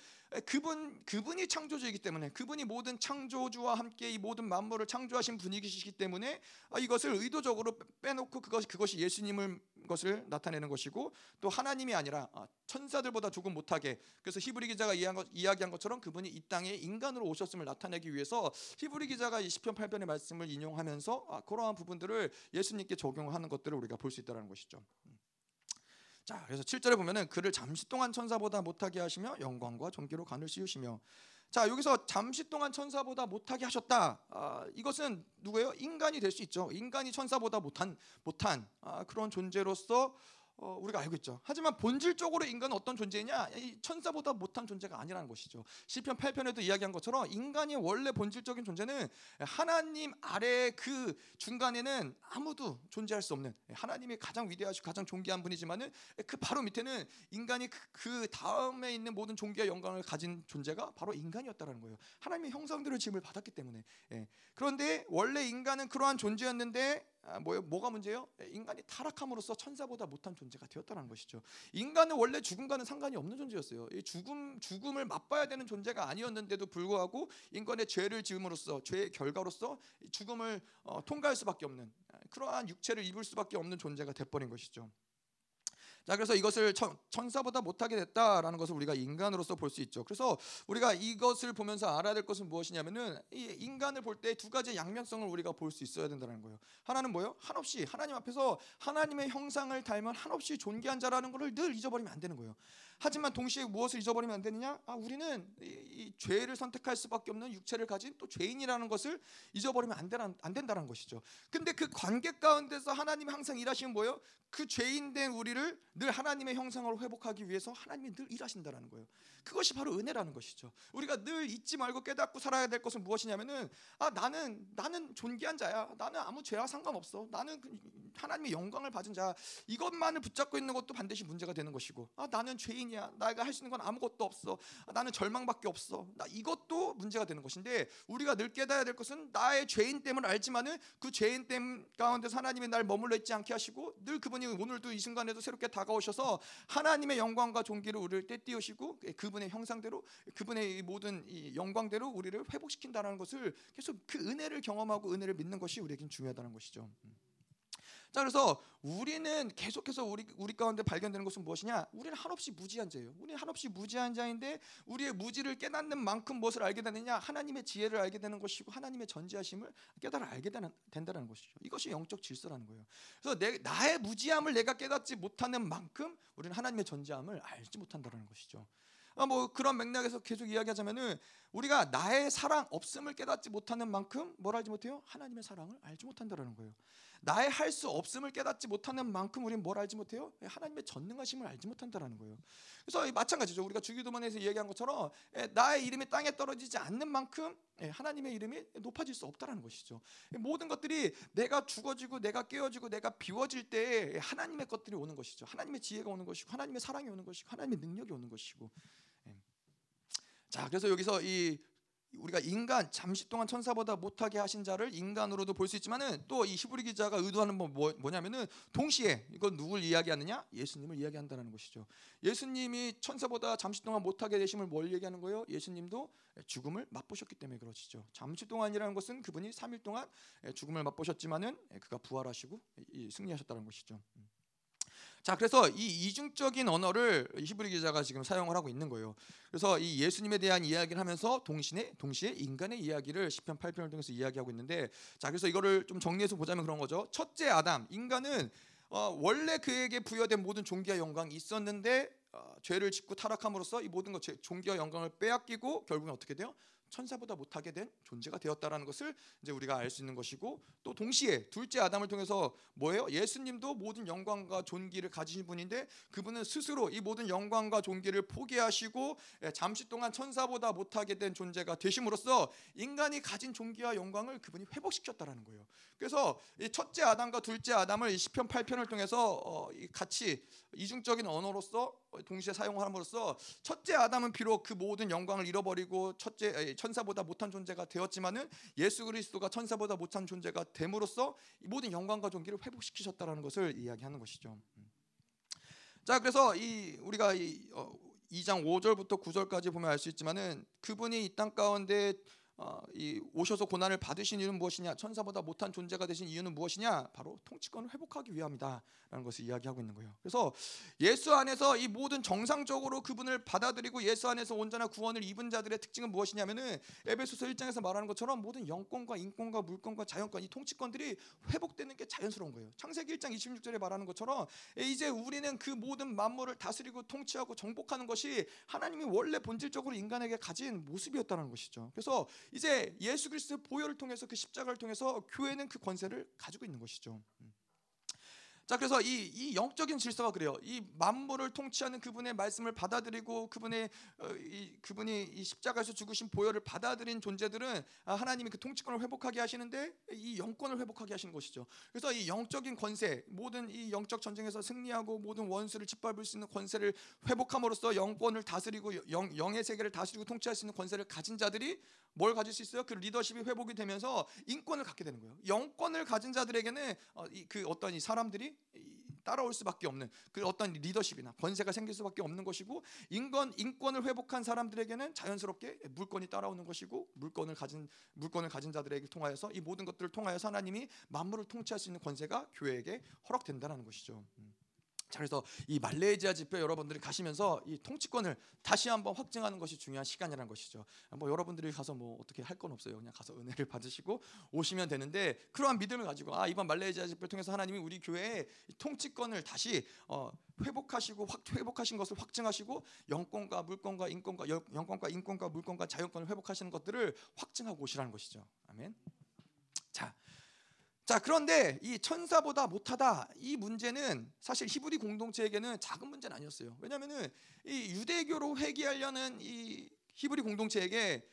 그분 그분이 창조주이기 때문에 그분이 모든 창조주와 함께 이 모든 만물을 창조하신 분이시기 때문에 아, 이것을 의도적으로 빼놓고 그것이 그것이 예수님을 것을 나타내는 것이고 또 하나님이 아니라 아, 천사들보다 조금 못하게 그래서 히브리 기자가 이야기한 것처럼 그분이 이 땅에 인간으로 오셨음을 나타내기 위해서 히브리 기자가 이 시편 8편의 말씀을 인용하면서 아, 그러한 부분들을 예수님께 적용하는 것 들을 우리가 볼 수 있다는 것이죠. 음. 자, 그래서 7절에 보면은 그를 잠시 동안 천사보다 못하게 하시며 영광과 존귀로 간을 씌우시며 자 여기서 잠시 동안 천사보다 못하게 하셨다. 아, 이것은 누구예요? 인간이 될 수 있죠. 인간이 천사보다 못한 못한 아, 그런 존재로서 어, 우리가 알고 있죠. 하지만 본질적으로 인간은 어떤 존재냐? 이 천사보다 못한 존재가 아니라는 것이죠. 시편 8편에도 이야기한 것처럼 인간이 원래 본질적인 존재는 하나님 아래 그 중간에는 아무도 존재할 수 없는 하나님이 가장 위대하시고 가장 존귀한 분이지만은 그 바로 밑에는 인간이 그, 그 다음에 있는 모든 존귀와 영광을 가진 존재가 바로 인간이었다라는 거예요. 하나님의 형상대로 지음을 받았기 때문에. 예. 그런데 원래 인간은 그러한 존재였는데 아, 뭐요? 뭐가 문제요? 예, 인간이 타락함으로써 천사보다 못한 존재가 되었다는 것이죠. 인간은 원래 죽음과는 상관이 없는 존재였어요. 이 죽음 죽음을 맛봐야 되는 존재가 아니었는데도 불구하고 인간의 죄를 지음으로써 죄의 결과로서 죽음을 어, 통과할 수밖에 없는 아, 그러한 육체를 입을 수밖에 없는 존재가 돼버린 것이죠. 자 그래서 이것을 천, 천사보다 못하게 됐다라는 것을 우리가 인간으로서 볼 수 있죠. 그래서 우리가 이것을 보면서 알아야 될 것은 무엇이냐면은 이 인간을 볼 때 두 가지 양면성을 우리가 볼 수 있어야 된다는 거예요. 하나는 뭐요? 한없이 하나님 앞에서 하나님의 형상을 닮은 한없이 존귀한 자라는 것을 늘 잊어버리면 안 되는 거예요. 하지만 동시에 무엇을 잊어버리면 안 되느냐? 아, 우리는 이, 이, 죄를 선택할 수밖에 없는 육체를 가진 또 죄인이라는 것을 잊어버리면 안, 되는, 안 된다는 것이죠. 근데 그 관계 가운데서 하나님이 항상 일하시는 뭐예요? 그 죄인된 우리를 늘 하나님의 형상으로 회복하기 위해서 하나님이 늘 일하신다라는 거예요. 그것이 바로 은혜라는 것이죠. 우리가 늘 잊지 말고 깨닫고 살아야 될 것은 무엇이냐면은 아 나는 나는 존귀한 자야. 나는 아무 죄와 상관없어. 나는 그 하나님의 영광을 받은 자. 이것만을 붙잡고 있는 것도 반드시 문제가 되는 것이고 아 나는 죄인 이야. 내가 할 수 있는 건 아무것도 없어. 아, 나는 절망밖에 없어. 나 이것도 문제가 되는 것인데 우리가 늘 깨달아야 될 것은 나의 죄인 때문을 알지만은 그 죄인 됨 가운데서 하나님이 날 머물러 있지 않게 하시고 늘 그분이 오늘도 이 순간에도 새롭게 다가오셔서 하나님의 영광과 존귀를 우리를 떼띄우시고 그분의 형상대로 그분의 모든 영광대로 우리를 회복시킨다는 것을 계속 그 은혜를 경험하고 은혜를 믿는 것이 우리에겐 중요하다는 것이죠. 음. 자 그래서 우리는 계속해서 우리 우리 가운데 발견되는 것은 무엇이냐? 우리는 한없이 무지한 자예요. 우리는 한없이 무지한 자인데 우리의 무지를 깨닫는 만큼 무엇을 알게 되느냐? 하나님의 지혜를 알게 되는 것이고 하나님의 전지하심을 깨달아 알게 되는, 된다는 것이죠. 이것이 영적 질서라는 거예요. 그래서 내, 나의 무지함을 내가 깨닫지 못하는 만큼 우리는 하나님의 전지함을 알지 못한다는 것이죠. 아, 뭐 그런 맥락에서 계속 이야기하자면은 우리가 나의 사랑 없음을 깨닫지 못하는 만큼 뭘 알지 못해요? 하나님의 사랑을 알지 못한다는 거예요. 나의 할 수 없음을 깨닫지 못하는 만큼 우리는 뭘 알지 못해요? 하나님의 전능하심을 알지 못한다는 거예요. 그래서 마찬가지죠. 우리가 주기도문에서 얘기한 것처럼 나의 이름이 땅에 떨어지지 않는 만큼 하나님의 이름이 높아질 수 없다는 것이죠. 모든 것들이 내가 죽어지고 내가 깨어지고 내가 비워질 때 하나님의 것들이 오는 것이죠. 하나님의 지혜가 오는 것이고 하나님의 사랑이 오는 것이고 하나님의 능력이 오는 것이고. 자, 그래서 여기서 이 우리가 인간 잠시 동안 천사보다 못하게 하신 자를 인간으로도 볼 수 있지만은 또 이 히브리 기자가 의도하는 뭐, 뭐 뭐냐면은 동시에 이건 누굴 이야기하느냐? 예수님을 이야기한다는 것이죠. 예수님이 천사보다 잠시 동안 못하게 되심을 뭘 얘기하는 거예요? 예수님도 죽음을 맛보셨기 때문에 그렇죠. 잠시 동안이라는 것은 그분이 3일 동안 죽음을 맛보셨지만은 그가 부활하시고 승리하셨다는 것이죠. 음. 자, 그래서 이 이중적인 언어를 히브리 기자가 지금 사용을 하고 있는 거예요. 그래서 이 예수님에 대한 이야기를 하면서 동시에 동시에 인간의 이야기를 시편 8편을 통해서 이야기하고 있는데 자, 그래서 이거를 좀 정리해서 보자면 그런 거죠. 첫째 아담, 인간은 어, 원래 그에게 부여된 모든 존귀와 영광이 있었는데 어, 죄를 짓고 타락함으로써 이 모든 것 존귀와 영광을 빼앗기고 결국은 어떻게 돼요? 천사보다 못하게 된 존재가 되었다라는 것을 이제 우리가 알 수 있는 것이고 또 동시에 둘째 아담을 통해서 뭐예요? 예수님도 모든 영광과 존귀를 가지신 분인데 그분은 스스로 이 모든 영광과 존귀를 포기하시고 예, 잠시 동안 천사보다 못하게 된 존재가 되심으로써 인간이 가진 존귀와 영광을 그분이 회복시켰다라는 거예요. 그래서 이 첫째 아담과 둘째 아담을 시편 8편을 통해서 어, 같이 이중적인 언어로서 동시에 사용함으로써 첫째 아담은 비록 그 모든 영광을 잃어버리고 첫째 천사보다 못한 존재가 되었지만은 예수 그리스도가 천사보다 못한 존재가 됨으로써 모든 영광과 존귀를 회복시키셨다라는 것을 이야기하는 것이죠. 음. 자, 그래서 이 우리가 이 어, 2장 5절부터 9절까지 보면 알 수 있지만은 그분이 이 땅 가운데 어, 이 오셔서 고난을 받으신 이유는 무엇이냐? 천사보다 못한 존재가 되신 이유는 무엇이냐? 바로 통치권을 회복하기 위함이다라는 것을 이야기하고 있는 거예요. 그래서 예수 안에서 이 모든 정상적으로 그분을 받아들이고 예수 안에서 온전한 구원을 입은 자들의 특징은 무엇이냐면은 에베소서 1장에서 말하는 것처럼 모든 영권과 인권과 물권과 자연권 이 통치권들이 회복되는 게 자연스러운 거예요. 창세기 1장 26절에 말하는 것처럼 이제 우리는 그 모든 만물을 다스리고 통치하고 정복하는 것이 하나님이 원래 본질적으로 인간에게 가진 모습이었다는 것이죠. 그래서 이제 예수 그리스도의 보혈을 통해서 그 십자가를 통해서 교회는 그 권세를 가지고 있는 것이죠. 음. 자 그래서 이, 이 영적인 질서가 그래요. 이 만물을 통치하는 그분의 말씀을 받아들이고 그분의 어, 이, 그분이 이 십자가에서 죽으신 보혈을 받아들인 존재들은 아, 하나님이 그 통치권을 회복하게 하시는데 이 영권을 회복하게 하시는 것이죠. 그래서 이 영적인 권세, 모든 이 영적 전쟁에서 승리하고 모든 원수를 짓밟을 수 있는 권세를 회복함으로써 영권을 다스리고 영, 영의 세계를 다스리고 통치할 수 있는 권세를 가진 자들이 뭘 가질 수 있어요? 그 리더십이 회복이 되면서 인권을 갖게 되는 거예요. 영권을 가진 자들에게는 어, 이, 그 어떤 이 사람들이 따라올 수밖에 없는 그 어떤 리더십이나 권세가 생길 수밖에 없는 것이고 인권 인권을 회복한 사람들에게는 자연스럽게 물권이 따라오는 것이고 물권을 가진 물권을 가진 자들에게 통하여서 이 모든 것들을 통하여서 하나님이 만물을 통치할 수 있는 권세가 교회에게 허락된다는 것이죠. 음. 자 그래서 이 말레이시아 집회 여러분들이 가시면서 이 통치권을 다시 한번 확증하는 것이 중요한 시간이라는 것이죠. 뭐 여러분들이 가서 뭐 어떻게 할 건 없어요. 그냥 가서 은혜를 받으시고 오시면 되는데 그러한 믿음을 가지고 아 이번 말레이시아 집회 통해서 하나님이 우리 교회의 통치권을 다시 어, 회복하시고 확 회복하신 것을 확증하시고 영권과 물권과 인권과 영권과 인권과 물권과 자유권을 회복하시는 것들을 확증하고 오시라는 것이죠. 아멘. 자. 자 그런데 이 천사보다 못하다 이 문제는 사실 히브리 공동체에게는 작은 문제는 아니었어요. 왜냐하면은 이 유대교로 회귀하려는 이 히브리 공동체에게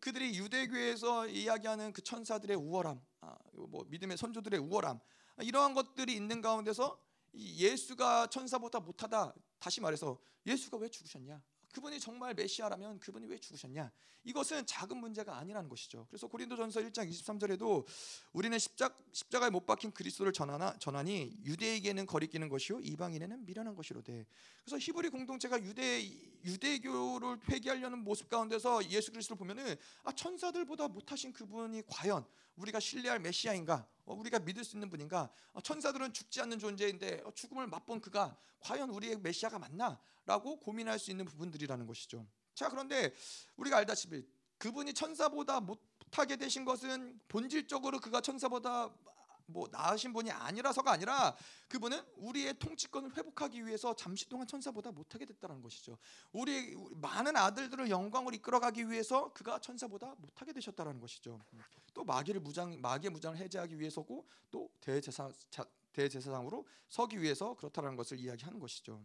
그들이 유대교에서 이야기하는 그 천사들의 우월함, 아, 뭐 믿음의 선조들의 우월함 이러한 것들이 있는 가운데서 예수가 천사보다 못하다 다시 말해서 예수가 왜 죽으셨냐? 그분이 정말 메시아라면 그분이 왜 죽으셨냐? 이것은 작은 문제가 아니라는 것이죠. 그래서 고린도전서 1장 23절에도 우리는 십자, 십자가에 못 박힌 그리스도를 전하나, 전하니 유대에게는 거리끼는 것이요 이방인에는 미련한 것이로되. 그래서 히브리 공동체가 유대 유대교를 회개하려는 모습 가운데서 예수 그리스도를 보면은 아 천사들보다 못하신 그분이 과연 우리가 신뢰할 메시아인가? 어, 우리가 믿을 수 있는 분인가? 어, 천사들은 죽지 않는 존재인데 어, 죽음을 맛본 그가 과연 우리의 메시아가 맞나? 라고 고민할 수 있는 부분들이라는 것이죠. 자, 그런데 우리가 알다시피 그분이 천사보다 못하게 되신 것은 본질적으로 그가 천사보다 뭐 나으신 분이 아니라서가 아니라 그분은 우리의 통치권을 회복하기 위해서 잠시 동안 천사보다 못하게 됐다는 것이죠. 우리 많은 아들들을 영광을 이끌어가기 위해서 그가 천사보다 못하게 되셨다는 것이죠. 또 마귀를 무장 마귀의 무장을 해제하기 위해서고 또 대제사 대제사장으로 서기 위해서 그렇다는 것을 이야기하는 것이죠.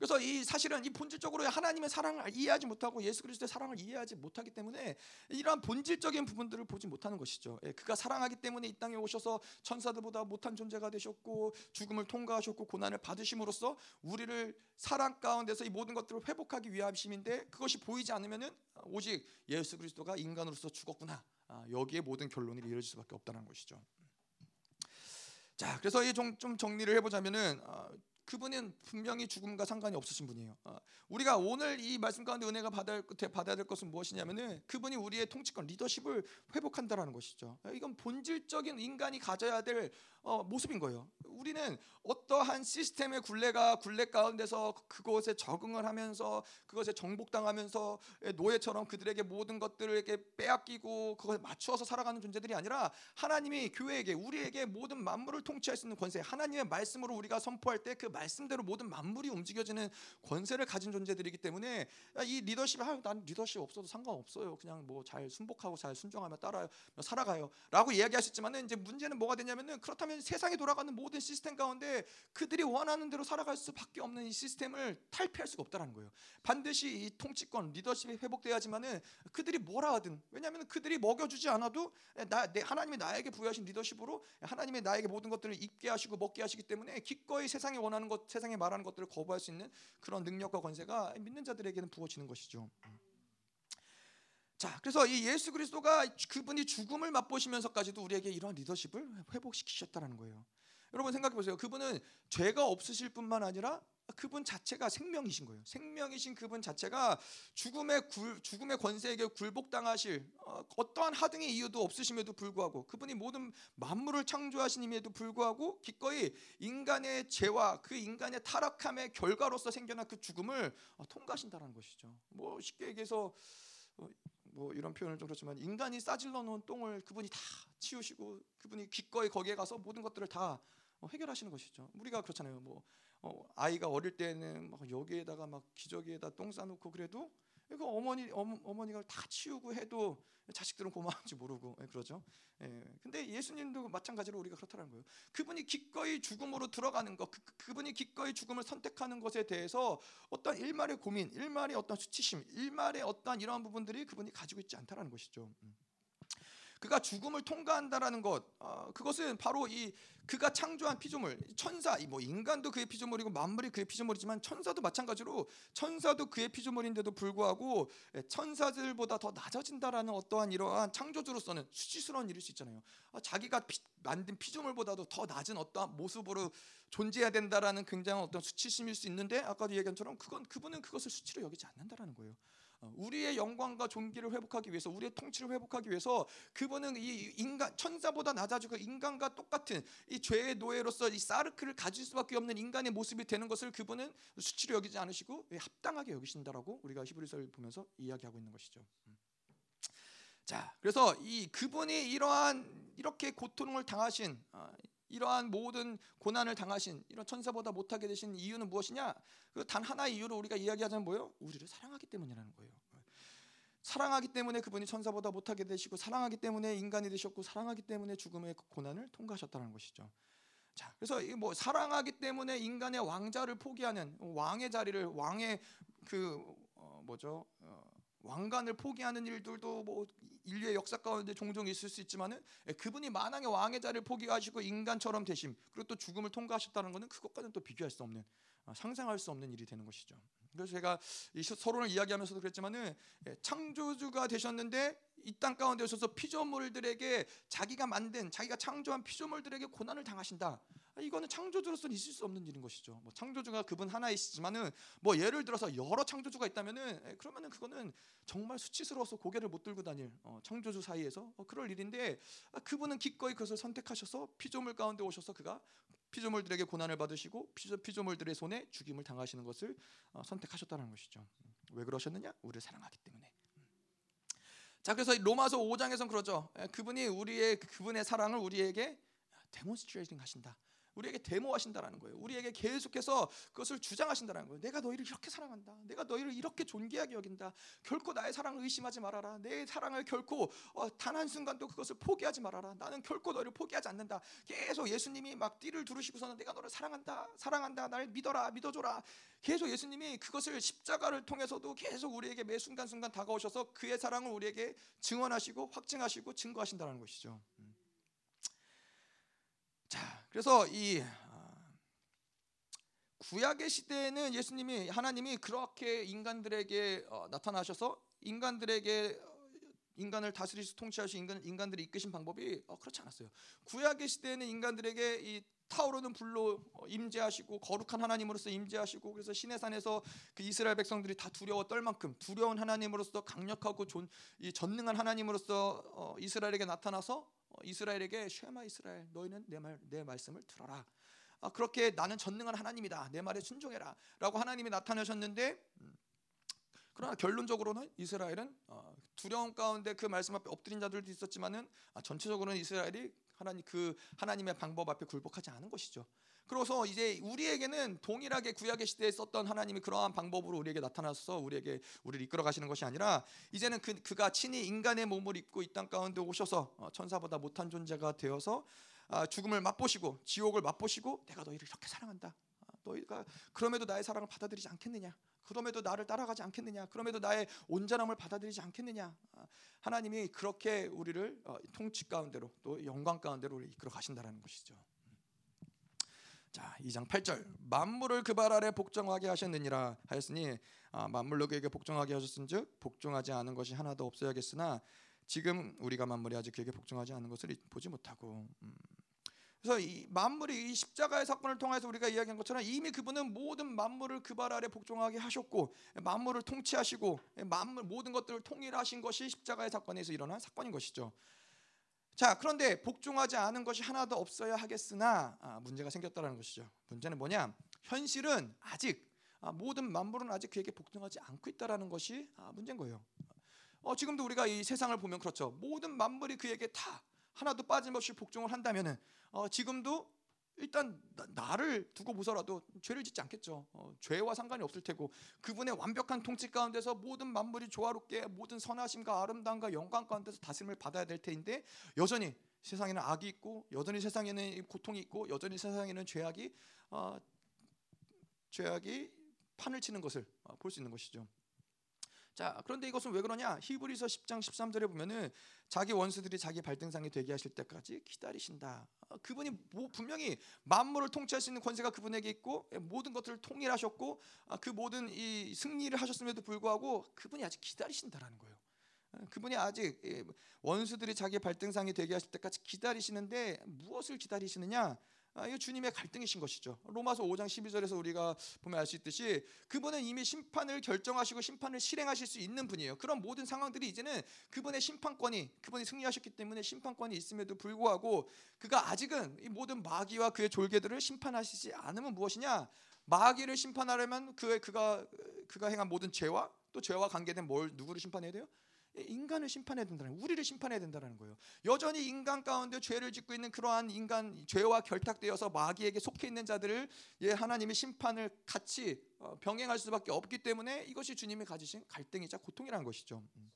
그래서 이 사실은 이 본질적으로 하나님의 사랑을 이해하지 못하고 예수 그리스도의 사랑을 이해하지 못하기 때문에 이러한 본질적인 부분들을 보지 못하는 것이죠. 예, 그가 사랑하기 때문에 이 땅에 오셔서 천사들보다 못한 존재가 되셨고 죽음을 통과하셨고 고난을 받으심으로써 우리를 사랑 가운데서 이 모든 것들을 회복하기 위함심인데 그것이 보이지 않으면은 오직 예수 그리스도가 인간으로서 죽었구나. 아, 여기에 모든 결론이 이어질 수밖에 없다는 것이죠. 자, 그래서 이좀 정리를 해보자면은 어, 그분은 분명히 죽음과 상관이 없으신 분이에요. 어, 우리가 오늘 이 말씀 가운데 은혜가 받아야, 될 것은 무엇이냐면은 그분이 우리의 통치권 리더십을 회복한다라는 것이죠. 이건 본질적인 인간이 가져야 될 어, 모습인 거예요. 우리는 어떠한 시스템의 굴레가 굴레 가운데서 그곳에 적응을 하면서 그것에 정복당하면서 노예처럼 그들에게 모든 것들을 이렇게 빼앗기고 그것에 맞추어서 살아가는 존재들이 아니라 하나님이 교회에게 우리에게 모든 만물을 통치할 수 있는 권세 하나님의 말씀으로 우리가 선포할 때그 말씀대로 모든 만물이 움직여지는 권세를 가진 존재들이기 때문에 이 리더십 아, 난 리더십 없어도 상관없어요. 그냥 뭐 잘 순복하고 잘 순종하며 따라요. 살아가요라고 이야기하셨지만은 이제 문제는 뭐가 되냐면은 그렇다면 세상에 돌아가는 모든 시스템 가운데 그들이 원하는 대로 살아갈 수밖에 없는 이 시스템을 탈피할 수가 없다는 거예요. 반드시 이 통치권, 리더십이 회복돼야지만은 그들이 뭐라 하든 왜냐하면 그들이 먹여주지 않아도 나, 내 하나님이 나에게 부여하신 리더십으로 하나님이 나에게 모든 것들을 입게 하시고 먹게 하시기 때문에 기꺼이 세상에 원하는 것, 세상에 말하는 것들을 거부할 수 있는 그런 능력과 권세가 믿는 자들에게는 부어지는 것이죠. 자, 그래서 이 예수 그리스도가 그분이 죽음을 맛보시면서까지도 우리에게 이러한 리더십을 회복시키셨다는 거예요. 여러분 생각해 보세요. 그분은 죄가 없으실 뿐만 아니라 그분 자체가 생명이신 거예요. 생명이신 그분 자체가 죽음의 굴, 죽음의 권세에게 굴복당하실 어, 떠한 하등의 이유도 없으심에도 불구하고 그분이 모든 만물을 창조하신임에도 불구하고 기꺼이 인간의 죄와 그 인간의 타락함의 결과로서 생겨난 그 죽음을 어, 통과하신다는 것이죠. 뭐 쉽게 얘기해서 어, 뭐 이런 표현을 좀 그렇지만 인간이 싸질러 놓은 똥을 그분이 다 치우시고 그분이 기꺼이 거기에 가서 모든 것들을 다 어, 해결하시는 것이죠. 우리가 그렇잖아요. 뭐 어, 아이가 어릴 때는 막 여기에다가 막 기저귀에다 똥 싸놓고 그래도 그 어머니 어머, 어머 니가 다 치우고 해도 자식들은 고마운지 모르고 예, 그러죠. 예. 근데 예수님도 마찬가지로 우리가 그렇다는 거예요. 그분이 기꺼이 죽음으로 들어가는 것, 그, 그분이 기꺼이 죽음을 선택하는 것에 대해서 어떤 일말의 고민, 일말의 어떤 수치심, 일말의 어떤 이러한 부분들이 그분이 가지고 있지 않다라는 것이죠. 음. 그가 죽음을 통과한다라는 것, 어, 그것은 바로 이 그가 창조한 피조물, 천사, 뭐 인간도 그의 피조물이고 만물이 그의 피조물이지만 천사도 마찬가지로 천사도 그의 피조물인데도 불구하고 예, 천사들보다 더 낮아진다라는 어떠한 이러한 창조주로서는 수치스러운 일일 수 있잖아요. 아, 자기가 피, 만든 피조물보다도 더 낮은 어떠한 모습으로 존재해야 된다라는 굉장한 어떤 수치심일 수 있는데 아까도 얘기한 처럼 그건 그분은 그것을 수치로 여기지 않는다라는 거예요. 어, 우리의 영광과 존귀를 회복하기 위해서 우리의 통치를 회복하기 위해서 그분은 이 인간 천사보다 낮아지고 인간과 똑같은 이 죄의 노예로서 이 사르크를 가질 수밖에 없는 인간의 모습이 되는 것을 그분은 수치로 여기지 않으시고 합당하게 여기신다라고 우리가 히브리서를 보면서 이야기하고 있는 것이죠. 음. 자, 그래서 이 그분이 이러한 이렇게 고통을 당하신 어, 이러한 모든 고난을 당하신 이런 천사보다 못하게 되신 이유는 무엇이냐? 그 단 하나의 이유로 우리가 이야기하자면 뭐요? 우리를 사랑하기 때문이라는 거예요. 사랑하기 때문에 그분이 천사보다 못하게 되시고 사랑하기 때문에 인간이 되셨고 사랑하기 때문에 죽음의 고난을 통과하셨다는 것이죠. 자, 그래서 뭐 사랑하기 때문에 인간의 왕자를 포기하는 왕의 자리를 왕의 그 어, 뭐죠? 어, 왕관을 포기하는 일들도 뭐 인류의 역사 가운데 종종 있을 수 있지만은 예, 그분이 만왕의 왕의 자리를 포기하시고 인간처럼 되심 그리고 또 죽음을 통과하셨다는 것은 그것과는 또 비교할 수 없는 아, 상상할 수 없는 일이 되는 것이죠. 그래서 제가 이 서론을 이야기하면서도 그랬지만은 예, 창조주가 되셨는데 이 땅 가운데 오셔서 피조물들에게 자기가 만든 자기가 창조한 피조물들에게 고난을 당하신다. 아, 이거는 창조주로서는 있을 수 없는 일인 것이죠. 뭐 창조주가 그분 하나이시지만은 뭐 예를 들어서 여러 창조주가 있다면은 예, 그러면은 그거는 정말 수치스러워서 고개를 못 들고 다닐 어, 창조주 사이에서 어, 그럴 일인데 아, 그분은 기꺼이 그것을 선택하셔서 피조물 가운데 오셔서 그가 피조물들에게 고난을 받으시고 피조물들의 손에 죽임을 당하시는 것을 어, 선 택하셨다는 것이죠. 왜 그러셨느냐? 우리를 사랑하기 때문에. 자 그래서 로마서 5장에선 그러죠. 예, 그분이 우리의 그분의 사랑을 우리에게 demonstrating 하신다. 우리에게 데모하신다라는 거예요. 우리에게 계속해서 그것을 주장하신다는 거예요. 내가 너희를 이렇게 사랑한다. 내가 너희를 이렇게 존귀하게 여긴다. 결코 나의 사랑을 의심하지 말아라. 내 사랑을 결코 어, 단한 순간도 그것을 포기하지 말아라. 나는 결코 너희를 포기하지 않는다. 계속 예수님이 막 띠를 두르시고서는 내가 너를 사랑한다. 사랑한다. 날 믿어라. 믿어줘라. 계속 예수님이 그것을 십자가를 통해서도 계속 우리에게 매 순간 순간 다가오셔서 그의 사랑을 우리에게 증언하시고 확증하시고 증거하신다는 것이죠. 음. 자, 그래서 이 아, 구약의 시대에는 예수님이 하나님이 그렇게 인간들에게 어, 나타나셔서 인간들에게 어, 인간을 다스리시 통치하시 인간 인간들이 이끄신 방법이 어, 그렇지 않았어요. 구약의 시대에는 인간들에게 이 타오르는 불로 임재하시고 거룩한 하나님으로서 임재하시고 그래서 시내산에서 그 이스라엘 백성들이 다 두려워 떨 만큼 두려운 하나님으로서 강력하고 존, 이 전능한 하나님으로서 어, 이스라엘에게 나타나서 어, 이스라엘에게 쉐마 이스라엘 너희는 내 말 내 말씀을 들어라. 아, 그렇게 나는 전능한 하나님이다. 내 말에 순종해라라고 하나님이 나타나셨는데 음, 그러나 결론적으로는 이스라엘은 어, 두려움 가운데 그 말씀 앞에 엎드린 자들도 있었지만은 아, 전체적으로는 이스라엘이 하나님 그 하나님의 방법 앞에 굴복하지 않은 것이죠. 그래서 이제 우리에게는 동일하게 구약의 시대에 썼던 하나님이 그러한 방법으로 우리에게 나타나서 우리에게 우리를 이끌어 가시는 것이 아니라 이제는 그 그가 친히 인간의 몸을 입고 이 땅 가운데 오셔서 어, 천사보다 못한 존재가 되어서 아, 죽음을 맛보시고 지옥을 맛보시고 내가 너희를 이렇게 사랑한다. 아, 너희가 그럼에도 나의 사랑을 받아들이지 않겠느냐? 그럼에도 나를 따라가지 않겠느냐? 그럼에도 나의 온전함을 받아들이지 않겠느냐? 아, 하나님이 그렇게 우리를 어, 통치 가운데로 또 영광 가운데로 우리 이끌어 가신다라는 것이죠. 자, 2장 8절. 만물을 그 발 아래 복종하게 하셨느니라 하였으니 아, 만물로 그에게 복종하게 하셨은즉 복종하지 않은 것이 하나도 없어야겠으나 지금 우리가 만물이 아직 그에게 복종하지 않은 것을 보지 못하고 음. 그래서 이 만물이 이 십자가의 사건을 통해서 우리가 이야기한 것처럼 이미 그분은 모든 만물을 그 발 아래 복종하게 하셨고 만물을 통치하시고 만물 모든 것들을 통일하신 것이 십자가의 사건에서 일어난 사건인 것이죠. 자, 그런데 복종하지 않은 것이 하나도 없어야 하겠으나 아, 문제가 생겼다는 것이죠. 문제는 뭐냐? 현실은 아직 아, 모든 만물은 아직 그에게 복종하지 않고 있다라는 것이 아, 문제인 거예요. 어, 지금도 우리가 이 세상을 보면 그렇죠. 모든 만물이 그에게 다 하나도 빠짐없이 복종을 한다면은 어, 지금도 일단 나, 를 두고 보서라도 죄를 짓지 않겠죠. 어, 죄와 상관이 없을 테고 그분의 완벽한 통치 가운데서 모든 만물이 조화롭게 모든 선하심과 아름다움과 영광 가운데서 다스림을 받아야 될 테인데 여전히 세상에는 악이 있고 여전히 세상에는 고통이 있고 여전히 세상에는 죄악이 어, 죄악이 판을 치는 것을 어, 볼수 있는 것이죠. 자, 그런데 이것은 왜 그러냐? 히브리서 10장 13절에 보면은 자기 원수들이 자기 발등상에 되게 하실 때까지 기다리신다. 어, 그분이 뭐 분명히 만물을 통치할 수 있는 권세가 그분에게 있고 예, 모든 것들을 통일하셨고 아, 그 모든 이 승리를 하셨음에도 불구하고 그분이 아직 기다리신다라는 거예요. 어, 그분이 아직 예, 원수들이 자기 발등상에 되게 하실 때까지 기다리시는데 무엇을 기다리시느냐? 아, 이 주님의 갈등이신 것이죠. 로마서 5장 12절에서 우리가 보면 알 수 있듯이 그분은 이미 심판을 결정하시고 심판을 실행하실 수 있는 분이에요. 그런 모든 상황들이 이제는 그분의 심판권이 그분이 승리하셨기 때문에 심판권이 있음에도 불구하고 그가 아직은 이 모든 마귀와 그의 졸개들을 심판하시지 않으면 무엇이냐? 마귀를 심판하려면 그의 그가 그가 행한 모든 죄와 또 죄와 관계된 뭘 누구를 심판해야 돼요? 인간을 심판해야 된다는 우리를 심판해야 된다는 거예요. 여전히 인간 가운데 죄를 짓고 있는 그러한 인간 죄와 결탁되어서 마귀에게 속해 있는 자들을 예 하나님의 심판을 같이 어, 병행할 수밖에 없기 때문에 이것이 주님이 가지신 갈등이자 고통이라는 것이죠. 음.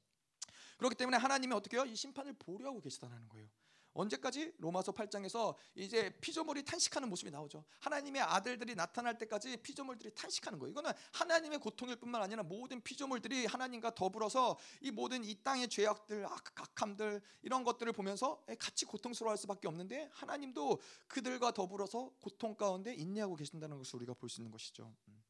그렇기 때문에 하나님이 어떻게 해요? 이 심판을 보류하고 계시다는 거예요. 언제까지 로마서 8장에서 이제 피조물이 탄식하는 모습이 나오죠. 하나님의 아들들이 나타날 때까지 피조물들이 탄식하는 거예요. 이거는 하나님의 고통일 뿐만 아니라 모든 피조물들이 하나님과 더불어서 이 모든 이 땅의 죄악들, 악, 함들 이런 것들을 보면서 같이 고통스러워할 수밖에 없는데 하나님도 그들과 더불어서 고통 가운데 인내하고 계신다는 것을 우리가 볼 수 있는 것이죠. 음.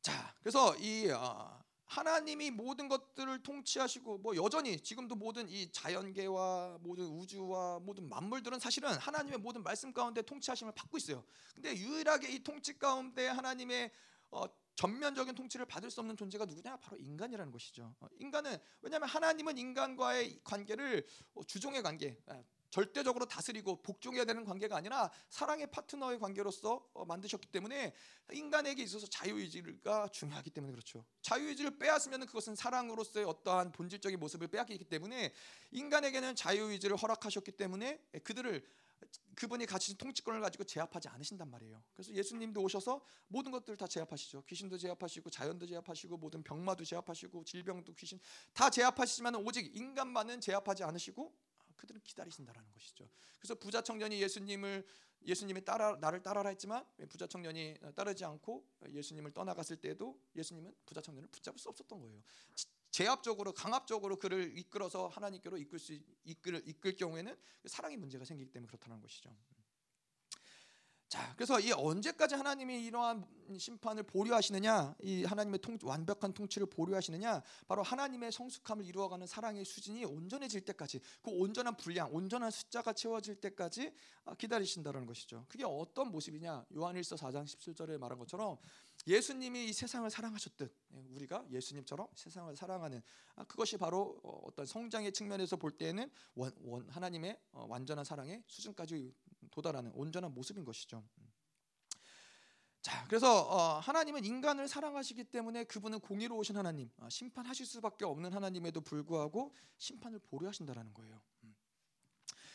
자, 그래서 이 어, 하나님이 모든 것들을 통치하시고 뭐 여전히 지금도 모든 이 자연계와 모든 우주와 모든 만물들은 사실은 하나님의 모든 말씀 가운데 통치하심을 받고 있어요. 근데 유일하게 이 통치 가운데 하나님의 어, 전면적인 통치를 받을 수 없는 존재가 누구냐? 바로 인간이라는 것이죠. 어, 인간은 왜냐하면 하나님은 인간과의 관계를 어, 주종의 관계, 예, 절대적으로 다스리고 복종해야 되는 관계가 아니라 사랑의 파트너의 관계로서 어, 만드셨기 때문에 인간에게 있어서 자유의지가 중요하기 때문에 그렇죠. 자유의지를 빼앗으면 그것은 사랑으로서의 어떠한 본질적인 모습을 빼앗기기 때문에 인간에게는 자유의지를 허락하셨기 때문에 그들을 그분이 가지신 통치권을 가지고 제압하지 않으신단 말이에요. 그래서 예수님도 오셔서 모든 것들을 다 제압하시죠. 귀신도 제압하시고 자연도 제압하시고 모든 병마도 제압하시고 질병도 귀신 다 제압하시지만 오직 인간만은 제압하지 않으시고 그들은 기다리신다라는 것이죠. 그래서 부자 청년이 예수님을 예수님이 따라 나를 따라라 했지만 부자 청년이 따르지 않고 예수님을 떠나갔을 때도 예수님은 부자 청년을 붙잡을 수 없었던 거예요. 제압적으로 강압적으로 그를 이끌어서 하나님께로 이끌 수 이끌 이끌 경우에는 사랑의 문제가 생기기 때문에 그렇다는 것이죠. 자, 그래서 이 언제까지 하나님이 이러한 심판을 보류하시느냐, 이 하나님의 통, 완벽한 통치를 보류하시느냐, 바로 하나님의 성숙함을 이루어가는 사랑의 수준이 온전해질 때까지, 그 온전한 분량, 온전한 숫자가 채워질 때까지 아, 기다리신다는 것이죠. 그게 어떤 모습이냐? 요한일서 4장 17절에 말한 것처럼 예수님이 이 세상을 사랑하셨듯 예, 우리가 예수님처럼 세상을 사랑하는 아, 그것이 바로 어, 어떤 성장의 측면에서 볼 때에는 원, 원 하나님의 어, 완전한 사랑의 수준까지 도달하는 온전한 모습인 것이죠. 자, 그래서 어, 하나님은 인간을 사랑하시기 때문에 그분은 공의로우신 하나님, 어, 심판하실 수밖에 없는 하나님에도 불구하고 심판을 보류하신다라는 거예요. 음.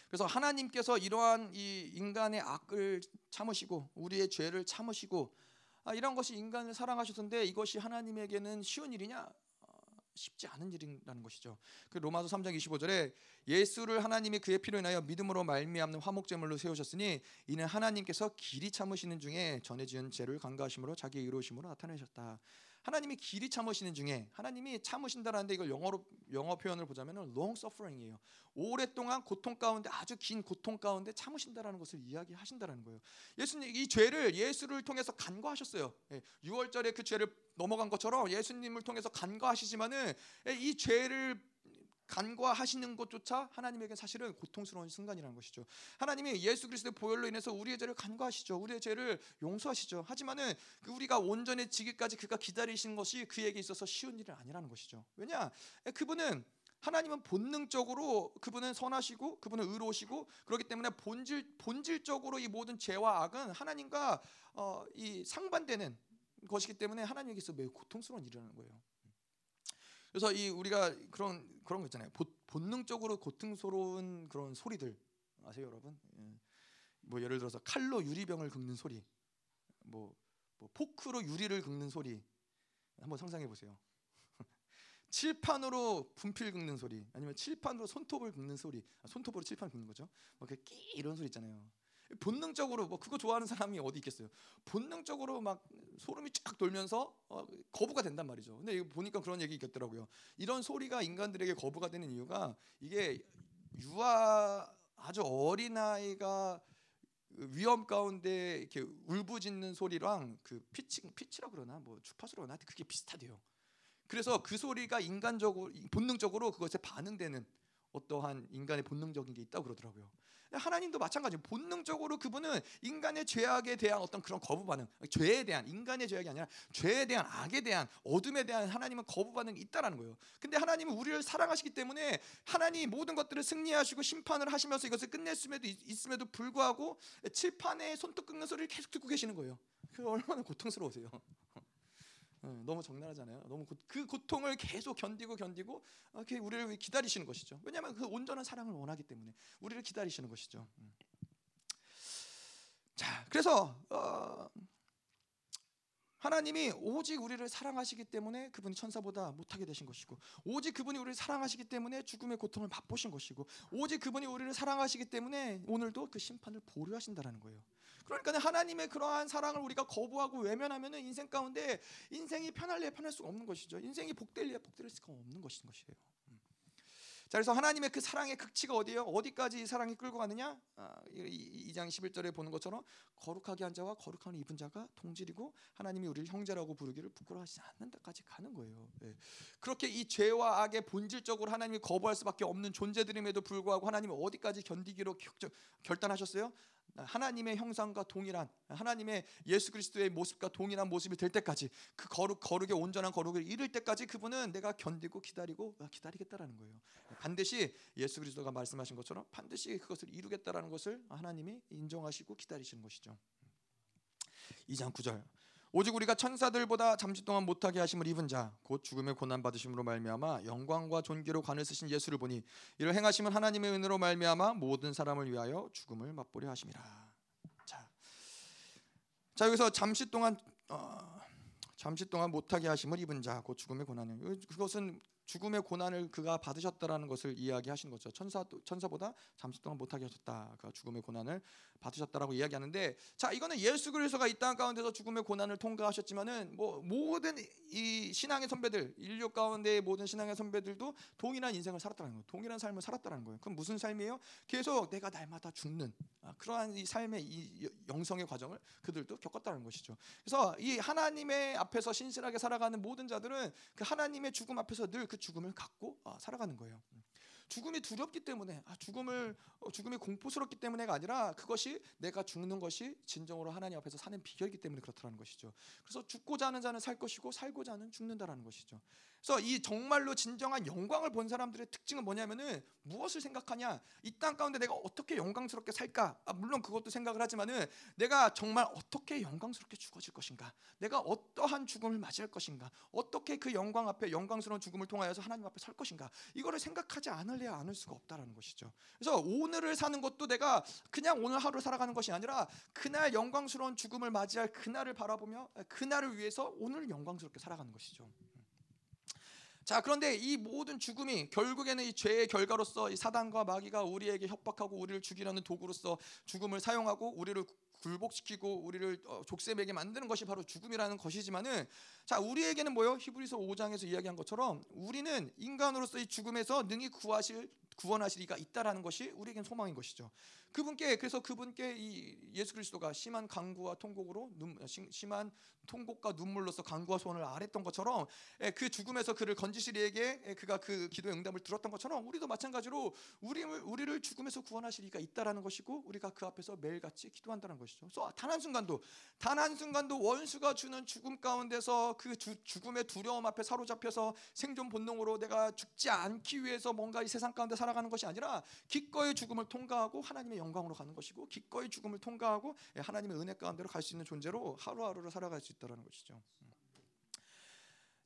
그래서 하나님께서 이러한 이 인간의 악을 참으시고 우리의 죄를 참으시고 아, 이런 것이 인간을 사랑하셨는데 이것이 하나님에게는 쉬운 일이냐? 쉽지 않은 일이라는 것이죠. 그 로마서 3장 25절에 예수를 하나님이 그의 피로 인하여 믿음으로 말미암는 화목 제물로 세우셨으니 이는 하나님께서 길이 참으시는 중에 전에 지은 죄를 간과하심으로 자기 의로우심으로 나타내셨다. 하나님이 길이 참으시는 중에 하나님이 참으신다라는데 이걸 영어로 영어 표현을 보자면은 long suffering이에요. 오랫동안 고통 가운데 아주 긴 고통 가운데 참으신다라는 것을 이야기하신다라는 거예요. 예수님 이 죄를 예수를 통해서 간과하셨어요. 6월절에 예, 그 죄를 넘어간 것처럼 예수님을 통해서 간과하시지만은 이 죄를 간과하시는 것조차 하나님에게 사실은 고통스러운 순간이라는 것이죠. 하나님이 예수 그리스도의 보혈로 인해서 우리의 죄를 간과하시죠. 우리의 죄를 용서하시죠. 하지만은 그 우리가 온전해지기까지 그가 기다리신 것이 그에게 있어서 쉬운 일은 아니라는 것이죠. 왜냐? 그분은 하나님은 본능적으로 그분은 선하시고 그분은 의로우시고 그렇기 때문에 본질 본질적으로 이 모든 죄와 악은 하나님과 어, 이 상반되는 것이기 때문에 하나님에게서 매우 고통스러운 일이라는 거예요. 그래서 이 우리가 그런 그런 거 있잖아요. 본능적으로 고통스러운 그런 소리들 아세요, 여러분? 예. 뭐 예를 들어서 칼로 유리병을 긁는 소리, 뭐, 뭐 포크로 유리를 긁는 소리 한번 상상해 보세요. 칠판으로 분필 긁는 소리, 아니면 칠판으로 손톱을 긁는 소리, 아, 손톱으로 칠판 긁는 거죠. 뭐 끼 이런 소리 있잖아요. 본능적으로 뭐 그거 좋아하는 사람이 어디 있겠어요? 본능적으로 막 소름이 쫙 돌면서 어, 거부가 된단 말이죠. 근데 이거 보니까 그런 얘기 있겠더라고요. 이런 소리가 인간들에게 거부가 되는 이유가 이게 유아 아주 어린 아이가 위험 가운데 이렇게 울부짖는 소리랑 그 피치 피치라 그러나 뭐 주파수라 그러나 그게 비슷하대요. 그래서 그 소리가 인간적으로 본능적으로 그것에 반응되는 어떠한 인간의 본능적인 게 있다고 그러더라고요. 하나님도 마찬가지. 본능적으로 그분은 인간의 죄악에 대한 어떤 그런 거부 반응, 죄에 대한 인간의 죄악이 아니라 죄에 대한 악에 대한 어둠에 대한 하나님은 거부 반응이 있다라는 거예요. 근데 하나님은 우리를 사랑하시기 때문에 하나님 모든 것들을 승리하시고 심판을 하시면서 이것을 끝냈음에도 있음에도 불구하고 칠판에 손톱 끊는 소리를 계속 듣고 계시는 거예요. 그 얼마나 고통스러우세요. 어, 너무 적나라하잖아요. 너무 고, 그 고통을 계속 견디고 견디고 이렇게 우리를 기다리시는 것이죠. 왜냐하면 그 온전한 사랑을 원하기 때문에 우리를 기다리시는 것이죠. 음. 자, 그래서 어, 하나님이 오직 우리를 사랑하시기 때문에 그분이 천사보다 못하게 되신 것이고 오직 그분이 우리를 사랑하시기 때문에 죽음의 고통을 맛보신 것이고 오직 그분이 우리를 사랑하시기 때문에 오늘도 그 심판을 보류하신다라는 거예요. 그러니까 하나님의 그러한 사랑을 우리가 거부하고 외면하면 인생 가운데 인생이 편할래 편할 수가 없는 것이죠. 인생이 복될래 복될 수가 없는 것인 것이에요. 음. 자 그래서 하나님의 그 사랑의 극치가 어디예요? 어디까지 사랑이 끌고 가느냐? 아, 2장 11절에 보는 것처럼 거룩하게 한 자와 거룩한 입은 자가 동질이고 하나님이 우리를 형제라고 부르기를 부끄러워하지 않는 데까지 가는 거예요. 네. 그렇게 이 죄와 악의 본질적으로 하나님이 거부할 수밖에 없는 존재들임에도 불구하고 하나님은 어디까지 견디기로 결단하셨어요? 하나님의 형상과 동일한 하나님의 예수 그리스도의 모습과 동일한 모습이 될 때까지 그 거룩 거룩의 온전한 거룩을 이룰 때까지 그분은 내가 견디고 기다리고 기다리겠다라는 거예요. 반드시 예수 그리스도가 말씀하신 것처럼 반드시 그것을 이루겠다라는 것을 하나님이 인정하시고 기다리시는 것이죠. 2장 9절 오직 우리가 천사들보다 잠시 동안 못하게 하심을 입은 자 곧 죽음의 고난 받으심으로 말미암아 영광과 존귀로 관을 쓰신 예수를 보니 이를 행하시면 하나님의 은혜로 말미암아 모든 사람을 위하여 죽음을 맛보려 하심이라. 자, 자 여기서 잠시 동안 어, 잠시 동안 못하게 하심을 입은 자 곧 죽음의 고난을 그것은 죽음의 고난을 그가 받으셨다라는 것을 이야기하신 거죠. 천사 천사보다 잠시 동안 못하게 하셨다. 그 죽음의 고난을 받으셨다라고 이야기하는데 자 이거는 예수 그리스도가 이 땅 가운데서 죽음의 고난을 통과하셨지만은 뭐 모든 이 신앙의 선배들 인류 가운데의 모든 신앙의 선배들도 동일한 인생을 살았다는 거예요. 동일한 삶을 살았다는 거예요. 그럼 무슨 삶이에요? 계속 내가 날마다 죽는 아, 그러한 이 삶의 이 영성의 과정을 그들도 겪었다는 것이죠. 그래서 이 하나님의 앞에서 신실하게 살아가는 모든 자들은 그 하나님의 죽음 앞에서 늘 그 죽음을 갖고 아, 살아가는 거예요. 죽음이 두렵기 때문에 아, 죽음을 어, 죽음이 공포스럽기 때문에가 아니라 그것이 내가 죽는 것이 진정으로 하나님 앞에서 사는 비결이기 때문에 그렇다는 것이죠. 그래서 죽고자 하는 자는 살 것이고 살고자 하는 죽는다라는 것이죠. 그래서 이 정말로 진정한 영광을 본 사람들의 특징은 뭐냐면은 무엇을 생각하냐? 이 땅 가운데 내가 어떻게 영광스럽게 살까? 아, 물론 그것도 생각을 하지만은 내가 정말 어떻게 영광스럽게 죽어질 것인가? 내가 어떠한 죽음을 맞이할 것인가? 어떻게 그 영광 앞에 영광스러운 죽음을 통하여서 하나님 앞에 설 것인가? 이거를 생각하지 않을래야 않을 수가 없다라는 것이죠. 그래서 오늘을 사는 것도 내가 그냥 오늘 하루 살아가는 것이 아니라 그날 영광스러운 죽음을 맞이할 그날을 바라보며 그날을 위해서 오늘 영광스럽게 살아가는 것이죠. 자 그런데 이 모든 죽음이 결국에는 이 죄의 결과로서 이 사단과 마귀가 우리에게 협박하고 우리를 죽이려는 도구로서 죽음을 사용하고 우리를 굴복시키고 우리를 어, 족쇄매게 만드는 것이 바로 죽음이라는 것이지만은 자 우리에게는 뭐요? 히브리서 5장에서 이야기한 것처럼 우리는 인간으로서 이 죽음에서 능히 구하실 구원하실 이가 있다라는 것이 우리에겐 소망인 것이죠. 그분께 그래서 그분께 이 예수 그리스도가 심한 강구와 통곡으로 눈, 심한 통곡과 눈물로서 강구와 소원을 아랬던 것처럼 예, 그 죽음에서 그를 건지시리에게 예, 그가 그 기도의 응답을 들었던 것처럼 우리도 마찬가지로 우리를 우리를 죽음에서 구원하실 이가 있다라는 것이고 우리가 그 앞에서 매일같이 기도한다는 것이죠. 그래서 단 한 순간도 단 한 순간도 원수가 주는 죽음 가운데서 그 주, 죽음의 두려움 앞에 사로잡혀서 생존 본능으로 내가 죽지 않기 위해서 뭔가 이 세상 가운데 살아 가는 것이 아니라 기꺼이 죽음을 통과하고 하나님의 영광으로 가는 것이고 기꺼이 죽음을 통과하고 예, 하나님의 은혜 가운데로 갈 수 있는 존재로 하루하루를 살아갈 수 있다는 것이죠.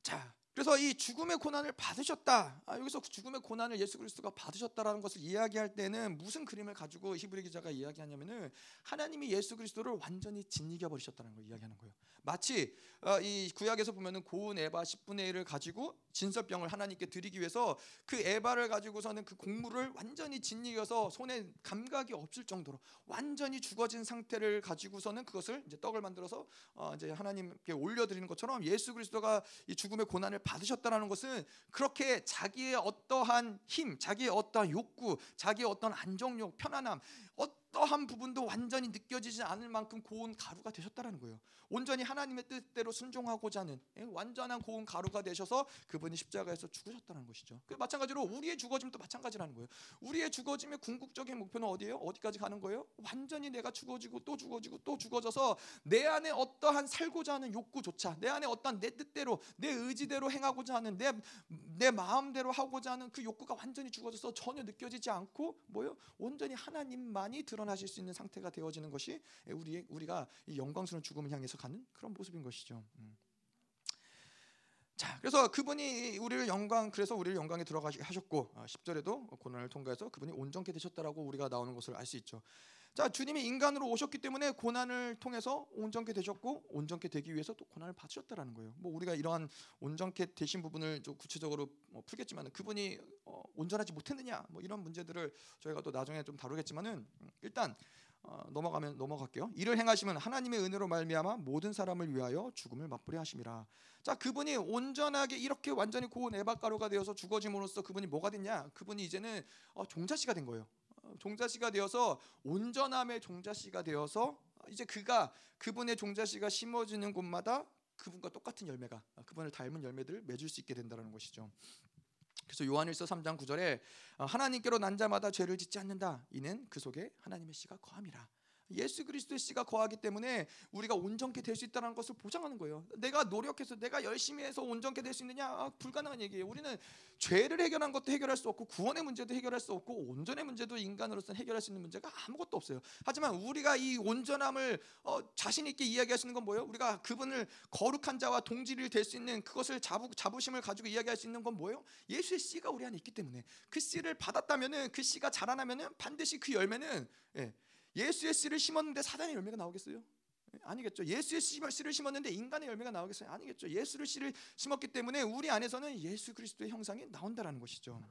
자, 그래서 이 죽음의 고난을 받으셨다. 아, 여기서 죽음의 고난을 예수 그리스도가 받으셨다라는 것을 이야기할 때는 무슨 그림을 가지고 히브리 기자가 이야기하냐면은 하나님이 예수 그리스도를 완전히 짓이겨 버리셨다는 걸 이야기하는 거예요. 마치 어, 이 구약에서 보면은 고운 에바 10분의 1을 가지고 진설병을 하나님께 드리기 위해서 그 에바를 가지고서는 그 곡물을 완전히 짓이겨서 손에 감각이 없을 정도로 완전히 죽어진 상태를 가지고서는 그것을 이제 떡을 만들어서 어, 이제 하나님께 올려 드리는 것처럼 예수 그리스도가 이 죽음의 고난을 받으셨다라는 것은 그렇게 자기의 어떠한 힘, 자기의 어떠한 욕구, 자기의 어떤 안정욕, 편안함, 어 떠한 부분도 완전히 느껴지지 않을 만큼 고운 가루가 되셨다라는 거예요. 온전히 하나님의 뜻대로 순종하고자 하는 예, 완전한 고운 가루가 되셔서 그분이 십자가에서 죽으셨다는 것이죠. 그 마찬가지로 우리의 죽어짐도 마찬가지라는 거예요. 우리의 죽어짐의 궁극적인 목표는 어디예요? 어디까지 가는 거예요? 완전히 내가 죽어지고 또 죽어지고 또 죽어져서 내 안에 어떠한 살고자 하는 욕구조차 내 안에 어떠한 내 뜻대로 내 의지대로 행하고자 하는 내, 내 마음대로 하고자 하는 그 욕구가 완전히 죽어져서 전혀 느껴지지 않고 뭐요? 온전히 하나님만이 드러 나실 수 있는 상태가 되어지는 것이 우리 우리가 이 영광스러운 죽음을 향해서 가는 그런 모습인 것이죠. 음. 자, 그래서 그분이 우리를 영광 그래서 우리를 영광에 들어가게 하셨고 10절에도 어, 고난을 통과해서 그분이 온전케 되셨다라고 우리가 나오는 것을 알 수 있죠. 자, 주님이 인간으로 오셨기 때문에 고난을 통해서 온전케 되셨고 온전케 되기 위해서 또 고난을 받으셨다라는 거예요. 뭐 우리가 이러한 온전케 되신 부분을 좀 구체적으로 뭐 풀겠지만 그분이 어, 온전하지 못했느냐 뭐 이런 문제들을 저희가 또 나중에 좀 다루겠지만은 음, 일단 어, 넘어가면 넘어갈게요. 이를 행하시면 하나님의 은혜로 말미암아 모든 사람을 위하여 죽음을 맛보려 하심이라. 자, 그분이 온전하게 이렇게 완전히 고운 에바가루가 되어서 죽어짐으로써 그분이 뭐가 됐냐? 그분이 이제는 어, 종자씨가 된 거예요. 어, 종자씨가 되어서 온전함의 종자씨가 되어서 이제 그가 그분의 종자씨가 심어지는 곳마다 그분과 똑같은 열매가 그분을 닮은 열매들을 맺을 수 있게 된다는 것이죠. 그래서 요한일서 3장 9절에 어, 하나님께로 난 자마다 죄를 짓지 않는다. 이는 그 속에 하나님의 씨가 거함이라. 예수 그리스도의 씨가 거하기 때문에 우리가 온전케 될 수 있다는 것을 보장하는 거예요. 내가 노력해서 내가 열심히 해서 온전케 될 수 있느냐? 아, 불가능한 얘기예요. 우리는 죄를 해결한 것도 해결할 수 없고 구원의 문제도 해결할 수 없고 온전의 문제도 인간으로서 해결할 수 있는 문제가 아무것도 없어요. 하지만 우리가 이 온전함을 어, 자신 있게 이야기하시는 건 뭐예요? 우리가 그분을 거룩한 자와 동질이 될 수 있는 그것을 자부, 자부심을 가지고 이야기할 수 있는 건 뭐예요? 예수의 씨가 우리 안에 있기 때문에 그 씨를 받았다면은 그 씨가 자라나면은 반드시 그 열매는 예, 예수의 씨를 심었는데 사단의 열매가 나오겠어요? 아니겠죠. 예수의 씨를 심었는데 인간의 열매가 나오겠어요? 아니겠죠. 예수를 씨를 심었기 때문에 우리 안에서는 예수 그리스도의 형상이 나온다라는 것이죠.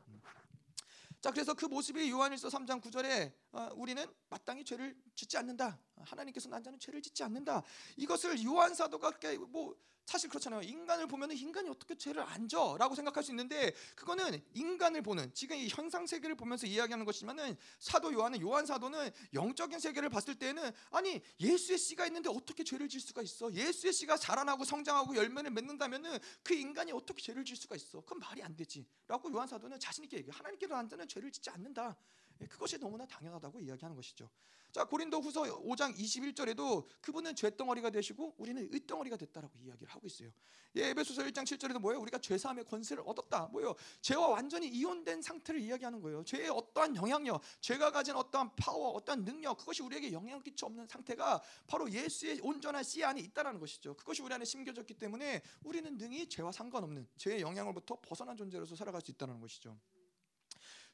자, 그래서 그 모습이 요한일서 3장 9절에 어, 우리는 마땅히 죄를 짓지 않는다. 하나님께서 난 자는 죄를 짓지 않는다. 이것을 요한 사도가 뭐 사실 그렇잖아요. 인간을 보면 인간이 어떻게 죄를 안 져라고 생각할 수 있는데 그거는 인간을 보는 지금 이 현상 세계를 보면서 이야기하는 것이지만은 사도 요한은 요한 사도는 영적인 세계를 봤을 때는 아니 예수의 씨가 있는데 어떻게 죄를 질 수가 있어? 예수의 씨가 자라나고 성장하고 열매를 맺는다면은 그 인간이 어떻게 죄를 질 수가 있어? 그건 말이 안 되지라고 요한 사도는 자신 있게 얘기해. 하나님께로 한 자는 죄를 짓지 않는다. 예, 그것이 너무나 당연하다고 이야기하는 것이죠. 자 고린도후서 5장 21절에도 그분은 죄덩어리가 되시고 우리는 의덩어리가 됐다라고 이야기를 하고 있어요. 예, 에베소서 1장 7절에도 뭐예요? 우리가 죄 사함의 권세를 얻었다. 뭐예요? 죄와 완전히 이혼된 상태를 이야기하는 거예요. 죄의 어떠한 영향력, 죄가 가진 어떠한 파워, 어떠한 능력, 그것이 우리에게 영향 끼쳐 없는 상태가 바로 예수의 온전한 씨 안에 있다라는 것이죠. 그것이 우리 안에 심겨졌기 때문에 우리는 능히 죄와 상관없는 죄의 영향으로부터 벗어난 존재로서 살아갈 수 있다는 것이죠.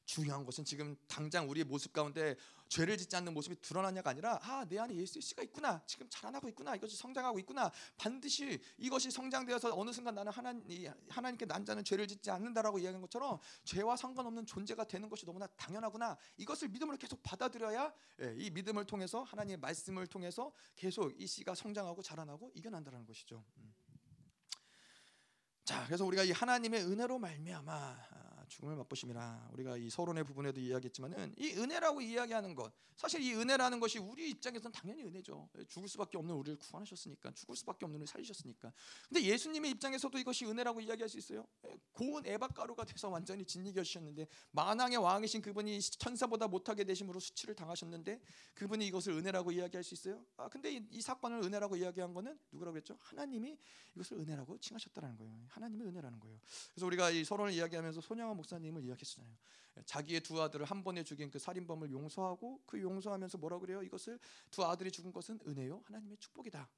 중요한 것은 지금 당장 우리의 모습 가운데 죄를 짓지 않는 모습이 드러나냐가 아니라 아 내 안에 예수의 씨가 있구나 지금 자라나고 있구나 이것이 성장하고 있구나 반드시 이것이 성장되어서 어느 순간 나는 하나님 하나님께 난 자는 죄를 짓지 않는다라고 이야기한 것처럼 죄와 상관없는 존재가 되는 것이 너무나 당연하구나 이것을 믿음으로 계속 받아들여야 예, 이 믿음을 통해서 하나님의 말씀을 통해서 계속 이 씨가 성장하고 자라나고 이겨난다는 것이죠. 음. 자, 그래서 우리가 이 하나님의 은혜로 말미암아 아, 죽음을 맛보심이라. 우리가 이 서론의 부분에도 이야기했지만은 이 은혜라고 이야기하는 것 사실 이 은혜라는 것이 우리 입장에서는 당연히 은혜죠. 죽을 수밖에 없는 우리를 구원하셨으니까 죽을 수밖에 없는 우리를 살리셨으니까. 근데 예수님의 입장에서도 이것이 은혜라고 이야기할 수 있어요? 예, 고운 에바가루가 돼서 완전히 진리겨 주셨는데 만왕의 왕이신 그분이 천사보다 못하게 되심으로 수치를 당하셨는데 그분이 이것을 은혜라고 이야기할 수 있어요? 아 근데 이, 이 사건을 은혜라고 이야기한 거는 누구라고 했죠? 하나님이 이것을 은혜라고 칭하셨다는 거예요. 하나님의 은혜라는 거예요. 그래서 우리가 이 서론을 이야기하면서 소녀 목사님을 이야기했잖아요. 자기의 두 아들을 한 번에 죽인 그 살인범을 용서하고 그 용서하면서 뭐라 그래요? 이것을 두 아들이 죽은 것은 은혜요, 하나님의 축복이다.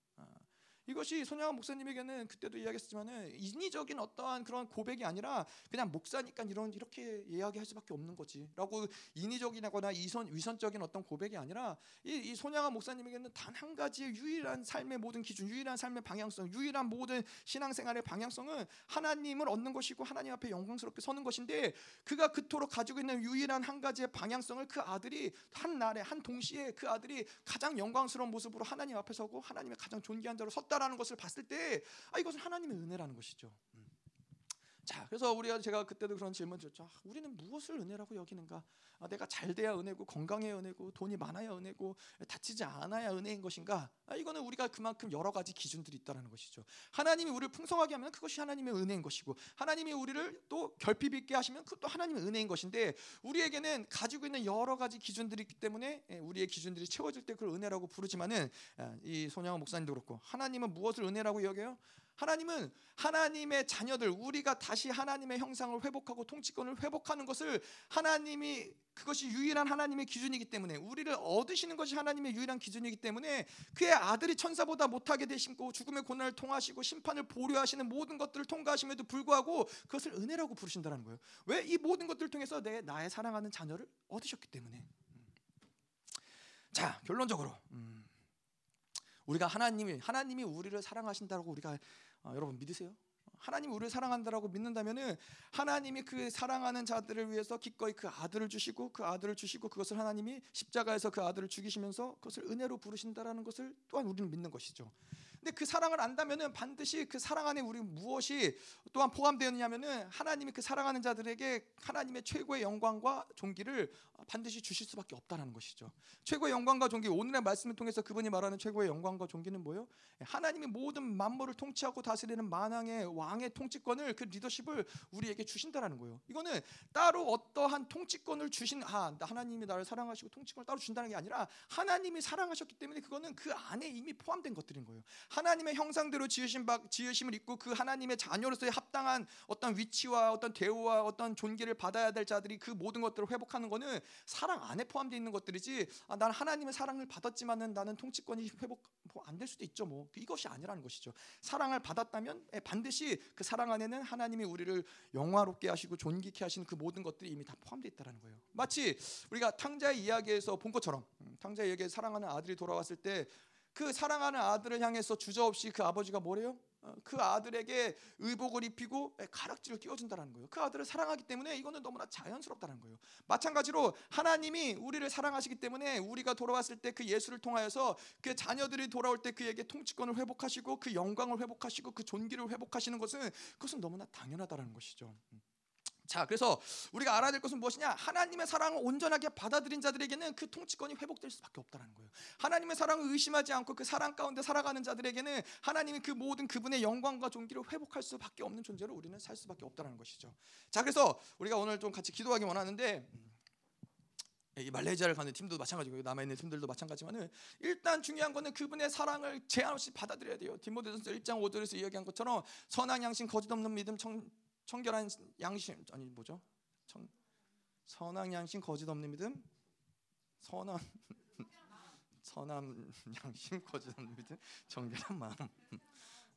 아, 이것이 손양원 목사님에게는 그때도 이야기했지만은 인위적인 어떠한 그런 고백이 아니라 그냥 목사니까 이런 이렇게 이야기할 수밖에 없는 거지라고 인위적이거나 이선 위선적인 어떤 고백이 아니라 이, 이 손양원 목사님에게는 단 한 가지의 유일한 삶의 모든 기준, 유일한 삶의 방향성, 유일한 모든 신앙생활의 방향성은 하나님을 얻는 것이고 하나님 앞에 영광스럽게 서는 것인데 그가 그토록 가지고 있는 유일한 한 가지의 방향성을 그 아들이 한 날에 한 동시에 그 아들이 가장 영광스러운 모습으로 하나님 앞에 서고 하나님의 가장 존귀한 자로 섰 다. 있다라는 것을 봤을 때 아, 이것은 하나님의 은혜라는 것이죠. 음. 자, 그래서 우리가 제가 그때도 그런 질문 드렸죠. 아, 우리는 무엇을 은혜라고 여기는가? 아, 내가 잘 돼야 은혜고 건강해야 은혜고 돈이 많아야 은혜고 다치지 않아야 은혜인 것인가? 아, 이거는 우리가 그만큼 여러 가지 기준들이 있다라는 것이죠. 하나님이 우리를 풍성하게 하면 그것이 하나님의 은혜인 것이고 하나님이 우리를 또 결핍 있게 하시면 그것도 하나님의 은혜인 것인데 우리에게는 가지고 있는 여러 가지 기준들이 있기 때문에 예, 우리의 기준들이 채워질 때 그걸 은혜라고 부르지만은 아, 이 손양원 목사님도 그렇고 하나님은 무엇을 은혜라고 여겨요? 하나님은 하나님의 자녀들 우리가 다시 하나님의 형상을 회복하고 통치권을 회복하는 것을 하나님이 그것이 유일한 하나님의 기준이기 때문에 우리를 얻으시는 것이 하나님의 유일한 기준이기 때문에 그의 아들이 천사보다 못하게 되심고 죽음의 고난을 통하시고 심판을 보류하시는 모든 것들을 통과하심에도 불구하고 그것을 은혜라고 부르신다는 거예요. 왜 이 모든 것들을 통해서 내 나의 사랑하는 자녀를 얻으셨기 때문에. 음. 자 결론적으로 음. 우리가 하나님이 하나님이 우리를 사랑하신다고 우리가 어, 여러분 믿으세요? 하나님 우리를 사랑한다라고 믿는다면은 하나님이 그 사랑하는 자들을 위해서 기꺼이 그 아들을 주시고 그 아들을 주시고 그것을 하나님이 십자가에서 그 아들을 죽이시면서 그것을 은혜로 부르신다라는 것을 또한 우리는 믿는 것이죠. 근데 그 사랑을 안다면은 반드시 그 사랑 안에 우리 무엇이 또한 포함되었냐면은 하나님이 그 사랑하는 자들에게 하나님의 최고의 영광과 존귀를 반드시 주실 수밖에 없다라는 것이죠. 최고의 영광과 존귀 오늘의 말씀을 통해서 그분이 말하는 최고의 영광과 존귀는 뭐요? 하나님이 모든 만물을 통치하고 다스리는 만왕의 왕의 통치권을 그 리더십을 우리에게 주신다라는 거예요. 이거는 따로 어떠한 통치권을 주신 아 하나님이 나를 사랑하시고 통치권을 따로 준다는 게 아니라 하나님이 사랑하셨기 때문에 그거는 그 안에 이미 포함된 것들인 거예요. 하나님의 형상대로 지으신 바, 지으심을 입고 그 하나님의 자녀로서의 합당한 어떤 위치와 어떤 대우와 어떤 존귀를 받아야 될 자들이 그 모든 것들을 회복하는 것은 사랑 안에 포함되어 있는 것들이지. 아, 나는 하나님의 사랑을 받았지만은 나는 통치권이 회복 뭐 안 될 수도 있죠. 뭐 이것이 아니라는 것이죠. 사랑을 받았다면 예, 반드시 그 사랑 안에는 하나님이 우리를 영화롭게 하시고 존귀케 하시는 그 모든 것들이 이미 다 포함되어 있다는 거예요. 마치 우리가 탕자의 이야기에서 본 것처럼 음, 탕자의 이야기에 사랑하는 아들이 돌아왔을 때 그 사랑하는 아들을 향해서 주저없이 그 아버지가 뭐래요? 어, 그 아들에게 의복을 입히고 가락지를 끼워준다는 거예요. 그 아들을 사랑하기 때문에 이거는 너무나 자연스럽다는 거예요. 마찬가지로 하나님이 우리를 사랑하시기 때문에 우리가 돌아왔을 때 그 예수를 통하여서 그 자녀들이 돌아올 때 그에게 통치권을 회복하시고 그 영광을 회복하시고 그 존귀를 회복하시는 것은 그것은 너무나 당연하다는 것이죠. 음. 자, 그래서 우리가 알아야 될 것은 무엇이냐? 하나님의 사랑을 온전하게 받아들인 자들에게는 그 통치권이 회복될 수밖에 없다는 거예요. 하나님의 사랑을 의심하지 않고 그 사랑 가운데 살아가는 자들에게는 하나님이 그 모든 그분의 영광과 존귀를 회복할 수밖에 없는 존재로 우리는 살 수밖에 없다는 것이죠. 자, 그래서 우리가 오늘 좀 같이 기도하기 원하는데 이 말레이시아를 가는 팀도 마찬가지고 남아 있는 팀들도 마찬가지만은 일단 중요한 거는 그분의 사랑을 제한 없이 받아들여야 돼요. 디모데전서 1장 5절에서 이야기한 것처럼 선한 양심 거짓 없는 믿음 청, 청결한 양심 아니 뭐죠? 청, 선한 양심 거짓 없는 믿음 선한 선한 양심 거짓 없는 믿음 정결한 마음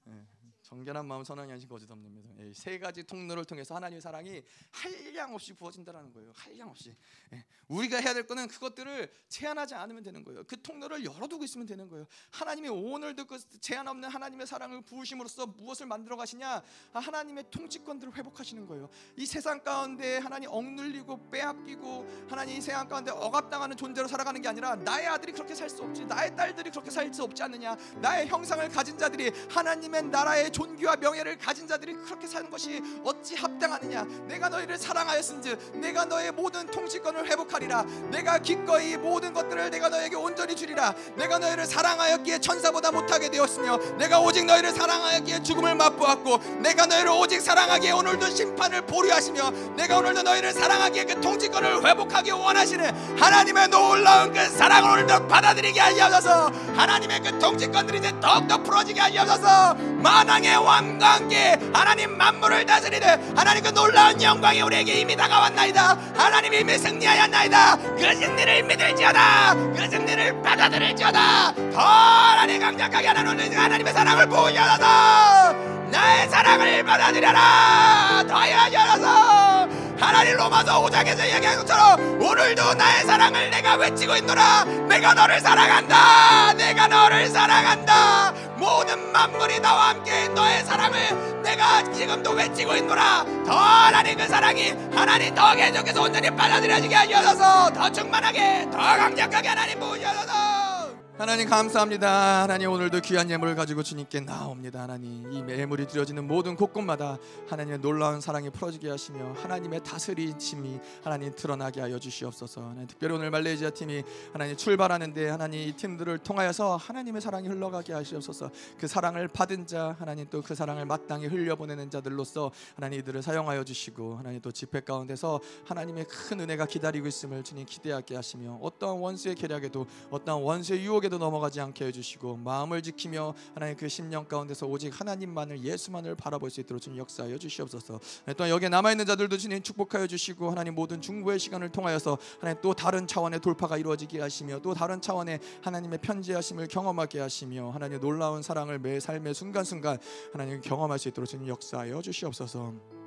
네. 정결한 마음, 선한 양심, 거짓 없는 믿음. 예, 세 가지 통로를 통해서 하나님의 사랑이 한량 없이 부어진다는 거예요. 한량 없이. 예, 우리가 해야 될 거는 그것들을 제한하지 않으면 되는 거예요. 그 통로를 열어두고 있으면 되는 거예요. 하나님이 오늘도 그 제한 없는 하나님의 사랑을 부으심으로써 무엇을 만들어 가시냐? 아, 하나님의 통치권들을 회복하시는 거예요. 이 세상 가운데 하나님 억눌리고 빼앗기고 하나님 이 세상 가운데 억압당하는 존재로 살아가는 게 아니라 나의 아들이 그렇게 살 수 없지, 나의 딸들이 그렇게 살 수 없지 않느냐? 나의 형상을 가진 자들이 하나님의 나라의 존귀와 명예를 가진 자들이 그렇게 사는 것이 어찌 합당하느냐? 내가 너희를 사랑하였은즉 내가 너의 모든 통치권을 회복하리라. 내가 기꺼이 모든 것들을 내가 너에게 온전히 주리라. 내가 너희를 사랑하였기에 천사보다 못하게 되었으며 내가 오직 너희를 사랑하였기에 죽음을 맛보았고 내가 너희를 오직 사랑하기에 오늘도 심판을 보류하시며 내가 오늘도 너희를 사랑하기에 그 통치권을 회복하기 원하시는 하나님의 놀라운 그 사랑을 오늘도 받아들이게 하옵소서. 하나님의 그 통치권들이 이제 더욱더 풀어지게 하옵소서. 만왕 영광의 왕과 함께 하나님 만물을 다스리는 하나님 그 놀라운 영광이 우리에게 이미 다가왔나이다. 하나님 이미 승리하였나이다. 그 승리를 믿을지어다. 그 승리를 받아들일지어다. 더 하나님 강력하게 하나님 하나님의 사랑을 보여줘서. 나의 사랑을 받아들여라. 더하여 주셔서 하나님 로마서 5장에서 얘기한 것처럼 오늘도 나의 사랑을 내가 외치고 있노라. 내가 너를 사랑한다. 내가 너를 사랑한다. 모든 만물이 나와 함께 너의 사랑을 내가 지금도 외치고 있노라. 더 하나님 그 사랑이 하나님 더 계속해서 온전히 받아들여지게 하셔서. 더 충만하게 더 강력하게 하나님 부으셔서 하나님 감사합니다. 하나님 오늘도 귀한 예물을 가지고 주님께 나옵니다. 하나님 이 예물이 드려지는 모든 곳곳마다 하나님의 놀라운 사랑이 풀어지게 하시며 하나님의 다스리심이 하나님 드러나게 하여 주시옵소서. 하나님 특별히 오늘 말레이시아 팀이 하나님 출발하는데 하나님 이 팀들을 통하여서 하나님의 사랑이 흘러가게 하시옵소서. 그 사랑을 받은 자 하나님 또 그 사랑을 마땅히 흘려보내는 자들로서 하나님 이들을 사용하여 주시고 하나님 또 집회 가운데서 하나님의 큰 은혜가 기다리고 있음을 주님 기대하게 하시며 어떠한 원수의 계략에도 어떠한 원수의 유혹 에도 넘어가지 않게 해주시고 마음을 지키며 하나님 그 심령 가운데서 오직 하나님만을 예수만을 바라볼 수 있도록 주님 역사하여 주시옵소서. 또한 여기에 남아있는 자들도 주님 축복하여 주시고 하나님 모든 중보의 시간을 통하여서 하나님 또 다른 차원의 돌파가 이루어지게 하시며 또 다른 차원의 하나님의 편지하심을 경험하게 하시며 하나님 놀라운 사랑을 매 삶의 순간순간 하나님 경험할 수 있도록 주님 역사하여 주시옵소서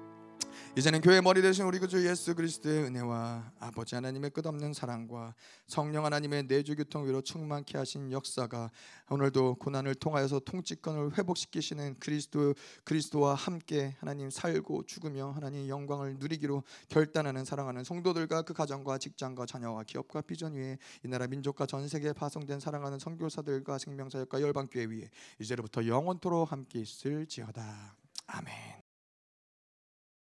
이제는 교회 머리 대신 우리 구주 예수 그리스도의 은혜와 아버지 하나님의 끝없는 사랑과 성령 하나님의 내주 교통 위로 충만케 하신 역사가 오늘도 고난을 통하여서 통치권을 회복시키시는 그리스도 그리스도와 함께 하나님 살고 죽으며 하나님 영광을 누리기로 결단하는 사랑하는 성도들과 그 가정과 직장과 자녀와 기업과 비전 위에 이 나라 민족과 전 세계에 파송된 사랑하는 선교사들과 생명사역과 열방교회 위에 이제로부터 영원토로 함께 있을지어다 아멘.